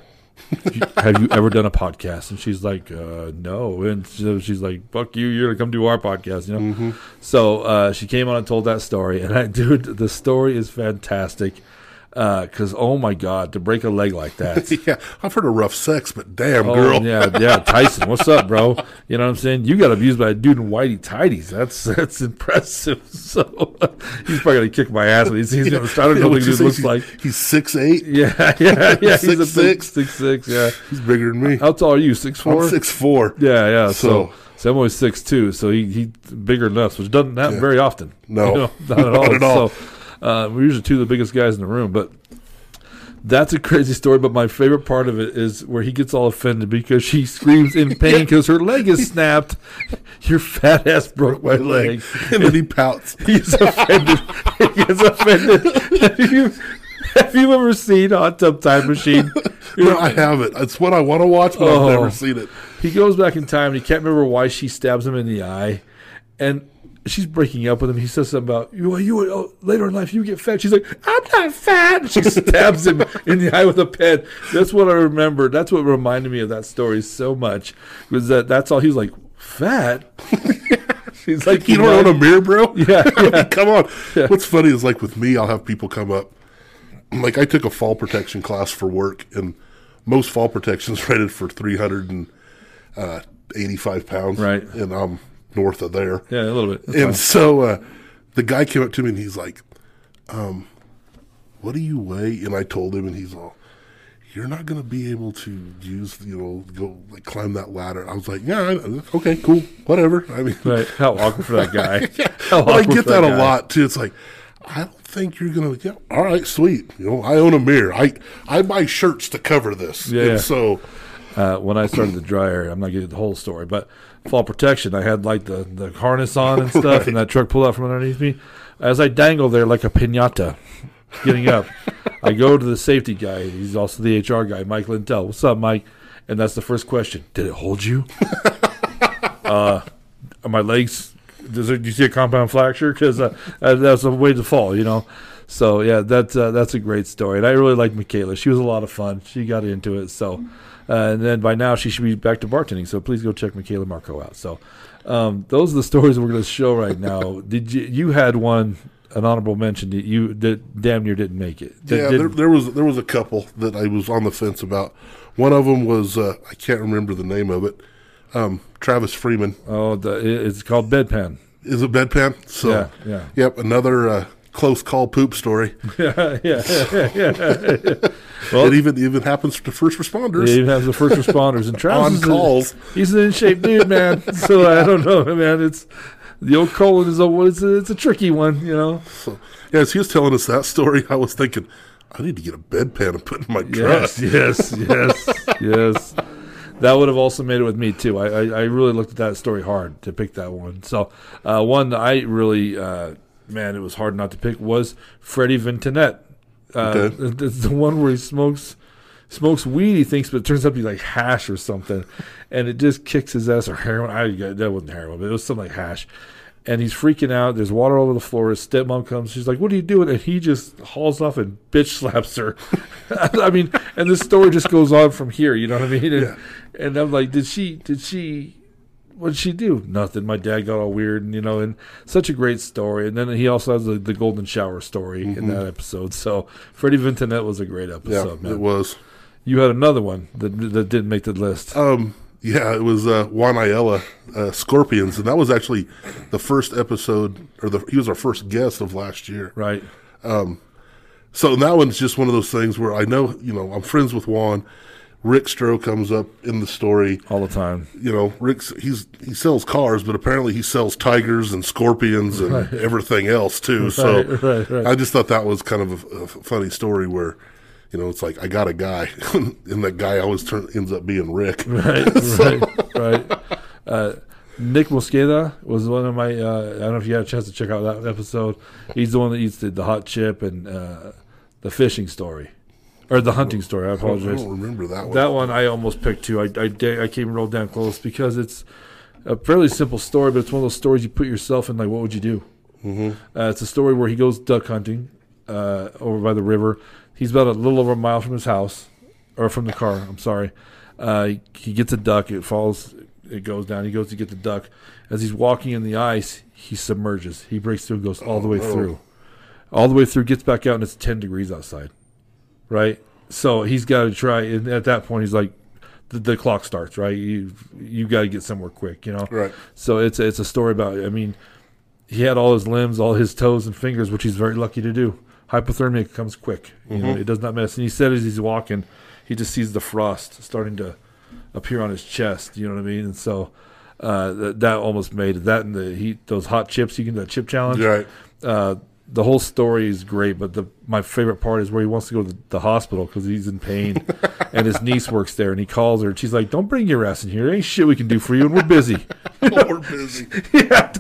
(laughs) Have you ever done a podcast?" And she's like, uh, "No." And so she's like, "Fuck you! You're gonna come do our podcast." You know. So uh, she came on and told that story, and I, (laughs) dude, the story is fantastic. Uh, because oh my god, to break a leg like that, (laughs) yeah, I've heard of rough sex, but damn, Oh, girl. yeah, yeah, (laughs) Tyson, what's up, bro? You know what I'm saying? You got abused by a dude in whitey tighties. That's that's impressive. (laughs) So he's probably gonna kick my ass when he sees me. I don't know what you dude say? looks He's- like. He's six eight. Yeah, yeah, yeah. He's a big six. six six. Yeah. He's bigger than me. How tall are you? Six four. I'm six four. Yeah, yeah. So, So- so, I'm always six two. So he he's bigger than us, which doesn't happen very often. No. You know, not at all. Not at all. So uh, we're usually two of the biggest guys in the room, but. That's a crazy story, but my favorite part of it is where he gets all offended because she screams in pain (laughs) because her leg is snapped. Your fat ass broke my leg. and then he pouts. (laughs) He's offended. he gets offended. Have you, have you ever seen Hot Tub Time Machine? (laughs) No, I haven't. It's what I want to watch, but Oh. I've never seen it. He goes back in time and he can't remember why she stabs him in the eye. And she's breaking up with him. He says something about, you, you oh, later in life, you get fat. She's like, I'm not fat. And she (laughs) stabs him in the eye with a pen. That's what I remember. That's what reminded me of that story so much. Was that that's all he was like, fat? (laughs) She's like, You don't own a mirror, bro? (laughs) Yeah, yeah. come on. What's funny is like with me, I'll have people come up. Like I took a fall protection class for work, and most fall protections rated for three hundred and uh, eighty-five pounds. Right. and I'm north of there. Yeah, a little bit. That's and fine. so uh, the guy came up to me and he's like, um, "What do you weigh?" And I told him, and he's all, "You're not going to be able to use, you know, go like climb that ladder." I was like, "Yeah, I- okay, cool, whatever." I mean, Right. How awkward for that (laughs) guy. How but I get for that a lot too. It's like, I don't think you're gonna. Yeah, all right, sweet. You know, I own a mirror. I I buy shirts to cover this. Yeah, And so uh, when I started the dryer, I'm not getting the whole story, but fall protection, I had like the, the harness on and (laughs) stuff, and that truck pulled out from underneath me. As I dangle there like a pinata, getting up, I go to the safety guy. He's also the HR guy, Mike Lintel. What's up, Mike? And that's the first question. Did it hold you? (laughs) uh, are my legs? Does it, do you see a compound fracture? Because uh, that's a way to fall, you know. So yeah, that's uh, that's a great story, and I really like Michaela. She was a lot of fun. She got into it. So, uh, and then by now she should be back to bartending. So please go check Michaela Marco out. So, um, those are the (laughs) stories we're going to show right now. Did you you had one an honorable mention that you that damn near didn't make it? That yeah, there, there was there was a couple that I was on the fence about. One of them was uh, I can't remember the name of it. Um, Travis Freeman oh, the, it's called bedpan. is a bedpan. So Yeah, yeah. yep, another uh, close call poop story. (laughs) yeah, yeah, yeah, yeah. It even even happens to first responders. He even has the first responders and (laughs) Travis On is a- calls. he's an in shape dude, man. (laughs) So I don't know, man. It's the old colon is a it's a, it's a tricky one, you know. So, yeah, as he was telling us that story, I was thinking, I need to get a bedpan and put in my truck. Yes, (laughs) yes, yes, yes. That would have also made it with me too. I, I, I really looked at that story hard to pick that one. So uh, one that I really, uh, man, it was hard not to pick was Freddie Vintonette. Uh, Okay. It's the one where he smokes smokes weed. He thinks, but it turns out to be like hash or something, and it just kicks his ass or heroin. I that wasn't heroin, but it was something like hash. And he's freaking out. There's water all over the floor. His stepmom comes. She's like, "What are you doing?" And he just hauls off and bitch slaps her. (laughs) I mean, and the story just goes on from here. You know what I mean? And, and I'm like, did she? Did she? What did she do? Nothing. My dad got all weird, and you know, and such a great story. And then he also has the, the golden shower story in that episode. So Freddie Vintonette was a great Mm-hmm. Yeah, episode, man. it was. You had another one that that didn't make the list. Um, yeah, it was uh, Juan Ayala, uh, Scorpions, and that was actually the first episode, or the he was our first guest of last year. right. Um, So that one's just one of those things where I know, you know, I'm friends with Juan. Rick Stroh comes up in the story. all the time. You know, Rick's he's he sells cars, but apparently he sells tigers and scorpions and everything else too. (laughs) so Right, right, right. I just thought that was kind of a, a funny story where. You know, it's like I got a guy, (laughs) and that guy always turn, ends up being Rick. Right, (laughs) right, right. Uh, Nick Mosqueda was one of my. Uh, I don't know if you had a chance to check out that episode. He's the one that eats the, the hot chip and uh, the fishing story, or the hunting story. I I don't, I don't remember that one. That one I almost picked too. I I, I came rolled down close because it's a fairly simple story, but it's one of those stories you put yourself in. Like, what would you do? Mm-hmm. Uh, it's a story where he goes duck hunting uh, over by the river. He's about a little over a mile from his house, or from the car. I'm sorry. Uh, he, he gets a duck. It falls. It goes down. He goes to get the duck. As he's walking in the ice, he submerges. He breaks through and goes all the way through. All the way through, gets back out, and it's 10 degrees outside. Right? So he's got to try. And at that point, he's like, the, the clock starts, right? You you got to get somewhere quick, you know? Right. So it's, it's a story about, I mean, he had all his limbs, all his toes and fingers, which he's very lucky to do. Hypothermia comes quick. You know, it does not mess. And he said as he's walking, he just sees the frost starting to appear on his chest. You know what I mean? And so uh, that, that almost made it. That and the heat, those hot chips. You can do the chip challenge. Right. Uh, the whole story is great, but the my favorite part is where he wants to go to the, the hospital because he's in pain, (laughs) and his niece works there, and he calls her, and she's like, "Don't bring your ass in here. There ain't shit we can do for you, and we're busy." (laughs) We're busy. (laughs) yeah,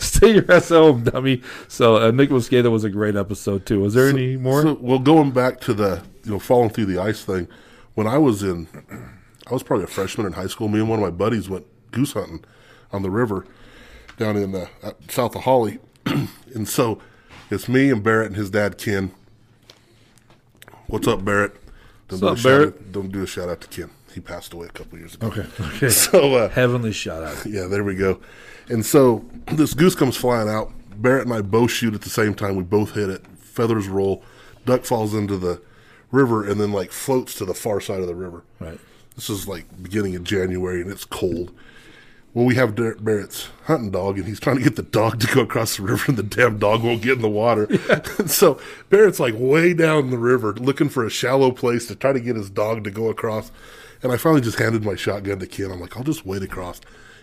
stay your ass home, dummy. So uh, Nick Mosqueda was a great episode too. Was there any more? So, well, going back to the you know falling through the ice thing, when I was in, I was probably a freshman in high school. Me and one of my buddies went goose hunting on the river down in uh, south of Holly, (clears throat) and so it's me and Barrett and his dad Ken. What's up, Barrett? Don't What's do a up, shout Barrett? Out, don't do a shout out to Ken. He passed away a couple years ago. okay, (laughs) okay. So uh, Heavenly shout out. (laughs) yeah, there we go. And so this goose comes flying out. Barrett and I both shoot at the same time. We both hit it. Feathers roll. Duck falls into the river and then like floats to the far side of the river. Right. This is like beginning of January and it's cold. Well, we have Dar- Barrett's hunting dog, and he's trying to get the dog to go across the river, and the damn dog won't get in the water. (laughs) (laughs) so Barrett's like way down the river looking for a shallow place to try to get his dog to go across. And I finally just handed my shotgun to Ken. I'm like, I'll just wade across.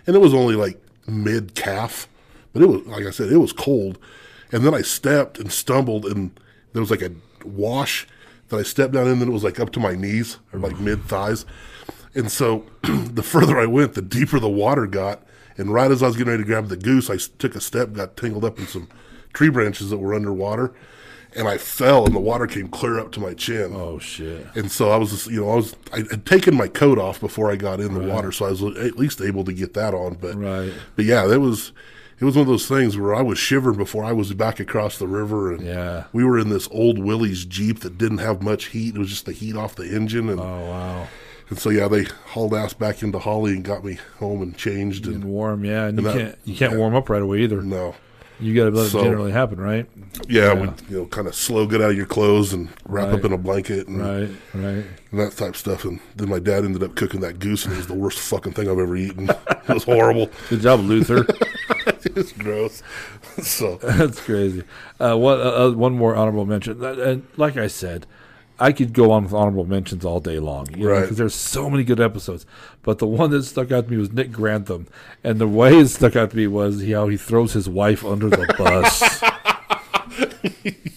And it was only like mid calf, but it was, like I said, it was cold. And then I stepped and stumbled, and there was like a wash that I stepped down in, and it was like up to my knees or like mid thighs. And so (clears throat) the further I went, the deeper the water got. And right as I was getting ready to grab the goose, I took a step, got tangled up in some tree branches that were underwater, and I fell, and the water came clear up to my chin. Oh shit. And so I was, just, you know, I was, I had taken my coat off before I got in the water, so I was at least able to get that on. But, Right. but yeah, that was, it was one of those things where I was shivering before I was back across the river, and Yeah. we were in this old Willys Jeep that didn't have much heat. It was just the heat off the engine, and Oh wow. And so yeah, they hauled ass back into Holly and got me home and changed. And And warm, yeah. And, you that- can't you can't yeah. warm up right away either. no, You got to let So- it generally happen, right? yeah, Yeah. we you know kind of slow get out of your clothes and wrap Right. up in a blanket and, Right, right. and that type of stuff. And then my dad ended up cooking that goose, and it was the worst fucking thing I've ever eaten. (laughs) it was horrible. Good job, Luther. (laughs) it's gross. (laughs) So That's crazy. Uh, one, uh, uh, one more honorable mention. Uh, And like I said, I could go on with honorable mentions all day long, you Right. because there's so many good episodes. But the one that stuck out to me was Nick Grantham, and the way it stuck out to me was how he throws his wife under the (laughs) bus,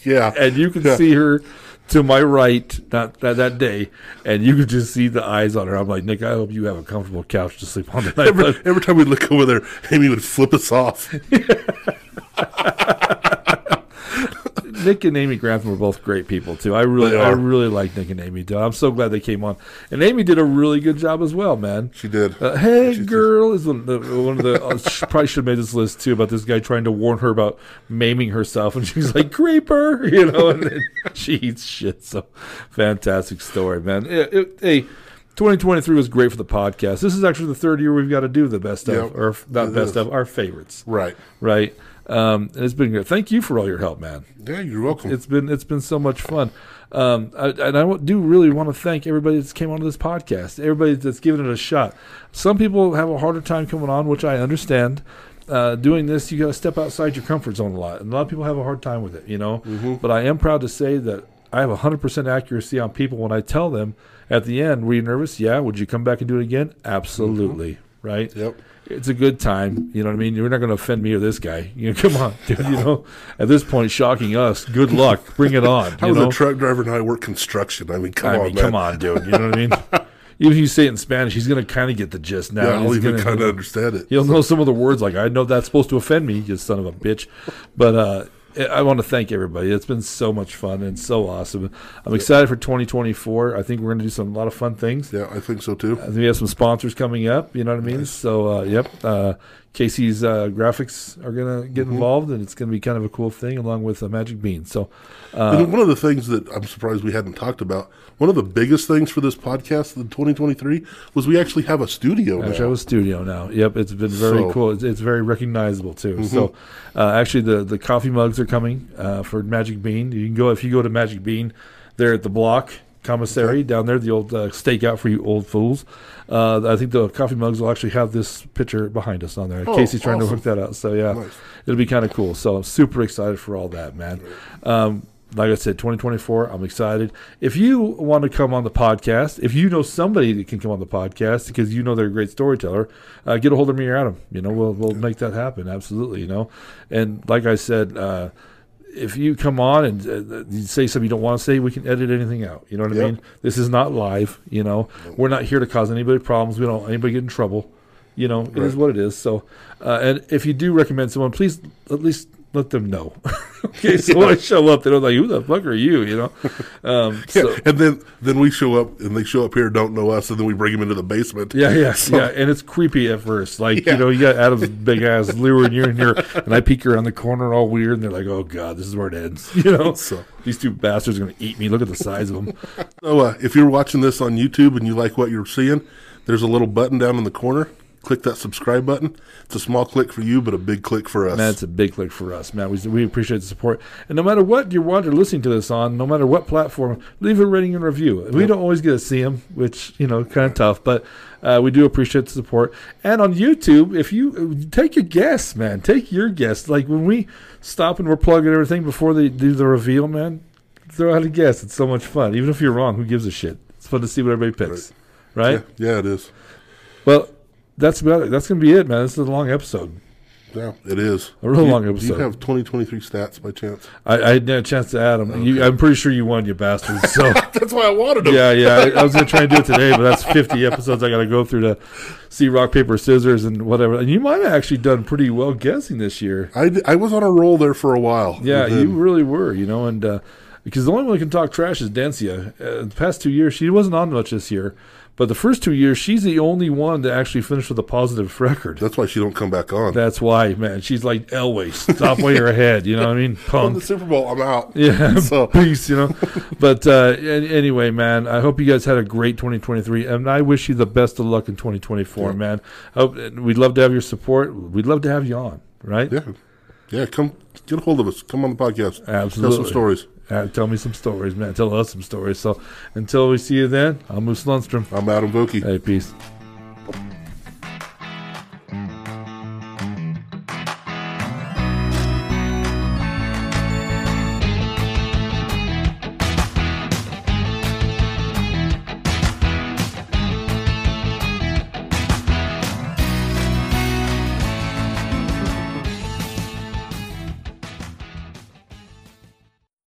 yeah, and you can Yeah. see her to my right not that, that day, and you could just see the eyes on her. I'm like, Nick, I hope you have a comfortable couch to sleep on tonight. every, every time we look over there, Amy would flip us off. (laughs) Nick and Amy Grantham were both great people too. I really, I really like Nick and Amy. Too. I'm so glad they came on, and Amy did a really good job as well, man. She did. Uh, hey, girl, is one of the, one of the uh, she probably should have made this list too about this guy trying to warn her about maiming herself, and she's like, "Creeper," (laughs) you know, and then she eats shit. So, fantastic story, man. It- it- hey, 2023 was great for the podcast. This is actually the third year we've got to do the best of, Yep, or not best is. of, our favorites, right. right? Um, and it's been great. Thank you for all your help, man Yeah, you're welcome. it's been it's been so much fun. Um, I, and I do really want to thank everybody that's came onto this podcast, everybody that's given it a shot. Some people have a harder time coming on, which I understand. Uh, doing this, you got to step outside your comfort zone a lot, and a lot of people have a hard time with it, you know. But I am proud to say that I have 100% accuracy on people when I tell them at the end, were you nervous? Yeah. Would you come back and do it again? Absolutely. Right? Yep. It's a good time. You know what I mean? You're not going to offend me or this guy. (laughs) You know, come on, dude. You know, at this point, shocking us. Good luck. Bring it on. I was know? a truck driver and I work construction. I mean, come I on, mean, come on, dude. You know what I mean? (laughs) Even if you say it in Spanish, he's going to kind of get the gist now. Yeah, He's even kind of understand it. He'll know some of the words like I know that's supposed to offend me, you son of a bitch. But uh, I want to thank everybody. It's been so much fun and so awesome. I'm excited for 2024. I think we're going to do some a lot of fun things. Yeah, I think so too. I think we have some sponsors coming up. You know what I mean? So, uh, yep. Uh, Casey's uh, graphics are going to Mm-hmm. get involved, and it's going to be kind of a cool thing along with uh, Magic Bean. So, and one of the things that I'm surprised we hadn't talked about, one of the biggest things for this podcast in 2023 was we actually have a studio I now. have a studio now. Yep, it's been very So- cool. It's, it's very recognizable too. So, uh, actually, the the coffee mugs are coming uh, for Magic Bean. You can go if you go to Magic Bean, they're at the block commissary down there, the old uh, stakeout for you old fools. Uh, I think the coffee mugs will actually have this picture behind us on there. Oh, Casey's trying awesome. to hook that up. So yeah, Nice. it'll be kind of cool. So I'm super excited for all that, man. Um, like I said, 2024, I'm excited. If you want to come on the podcast, if you know somebody that can come on the podcast because you know they're a great storyteller, uh, get a hold of me or Adam. You know, we'll we'll make that happen. Absolutely, you know. And like I said, uh, if you come on and uh, you say something you don't want to say, we can edit anything out. You know what I mean? This is not live. You know, we're not here to cause anybody problems. We don't want anybody get in trouble. You know, it is Right. what it is. So, uh, and if you do recommend someone, please at least let them know. (laughs) okay, so when I show up, they don't like, who the fuck are you? You know. Um, (laughs) Yeah, so, and then then we show up and they show up here don't know us and then we bring them into the basement. yeah, yeah, (laughs) So- yeah, and it's creepy at first. Like Yeah. you know, you got Adam's big ass luring you in here, and I peek around the corner all weird, and they're like, "Oh god, this is where it ends." You know, So- these two bastards are gonna eat me. Look at the size of them. So uh, if you're watching this on YouTube and you like what you're seeing, there's a little button down in the corner. Click that subscribe button. It's a small click for you, but a big click for us. Man, it's a big click for us, man. We, we appreciate the support. And no matter what you're watching or listening to this on, no matter what platform, leave a rating and review. We don't always get to see them, which, you know, kind of tough, but uh, we do appreciate the support. And on YouTube, if you take your guess, man, take your guess. Like when we stop and we're plugging everything before they do the reveal, man, throw out a guess. It's so much fun. Even if you're wrong, who gives a shit? It's fun to see what everybody picks, right? yeah, yeah, it is. Well, that's about it. That's going to be it, man. This is a long episode. Yeah, it is. A real Do you- long Do you episode. have 2023 stats by chance? I, I didn't a chance to add them. You, I'm pretty sure you won, you bastards. So (laughs) That's why I wanted them. yeah, yeah. I, I was gonna try and do it today, but that's 50 episodes I got to go through to see rock paper scissors and whatever. And you might have actually done pretty well guessing this year. I, I was on a roll there for a while. Yeah, you really were. You know, and uh, because the only one who can talk trash is Dencia. Uh, the past two years, she wasn't on much this year, but the first two years, she's the only one to actually finish with a positive (laughs) record. That's why she don't come back on. That's why, man. She's like Elway, stop you're ahead. (laughs) You know what I mean? on the Super Bowl, I'm out. (laughs) Yeah, So- peace, you know. But uh, anyway, man, I hope you guys had a great 2023, and I wish you the best of luck in 2024, man. I hope, we'd love to have your support. We'd love to have you on, right? Yeah, yeah. Come get a hold of us. Come on the podcast. Absolutely. Tell some stories. Uh, tell me some stories, man. Tell us some stories. So until we see you then, I'm Moose Lundstrom. I'm Adam Vokey. Hey, peace.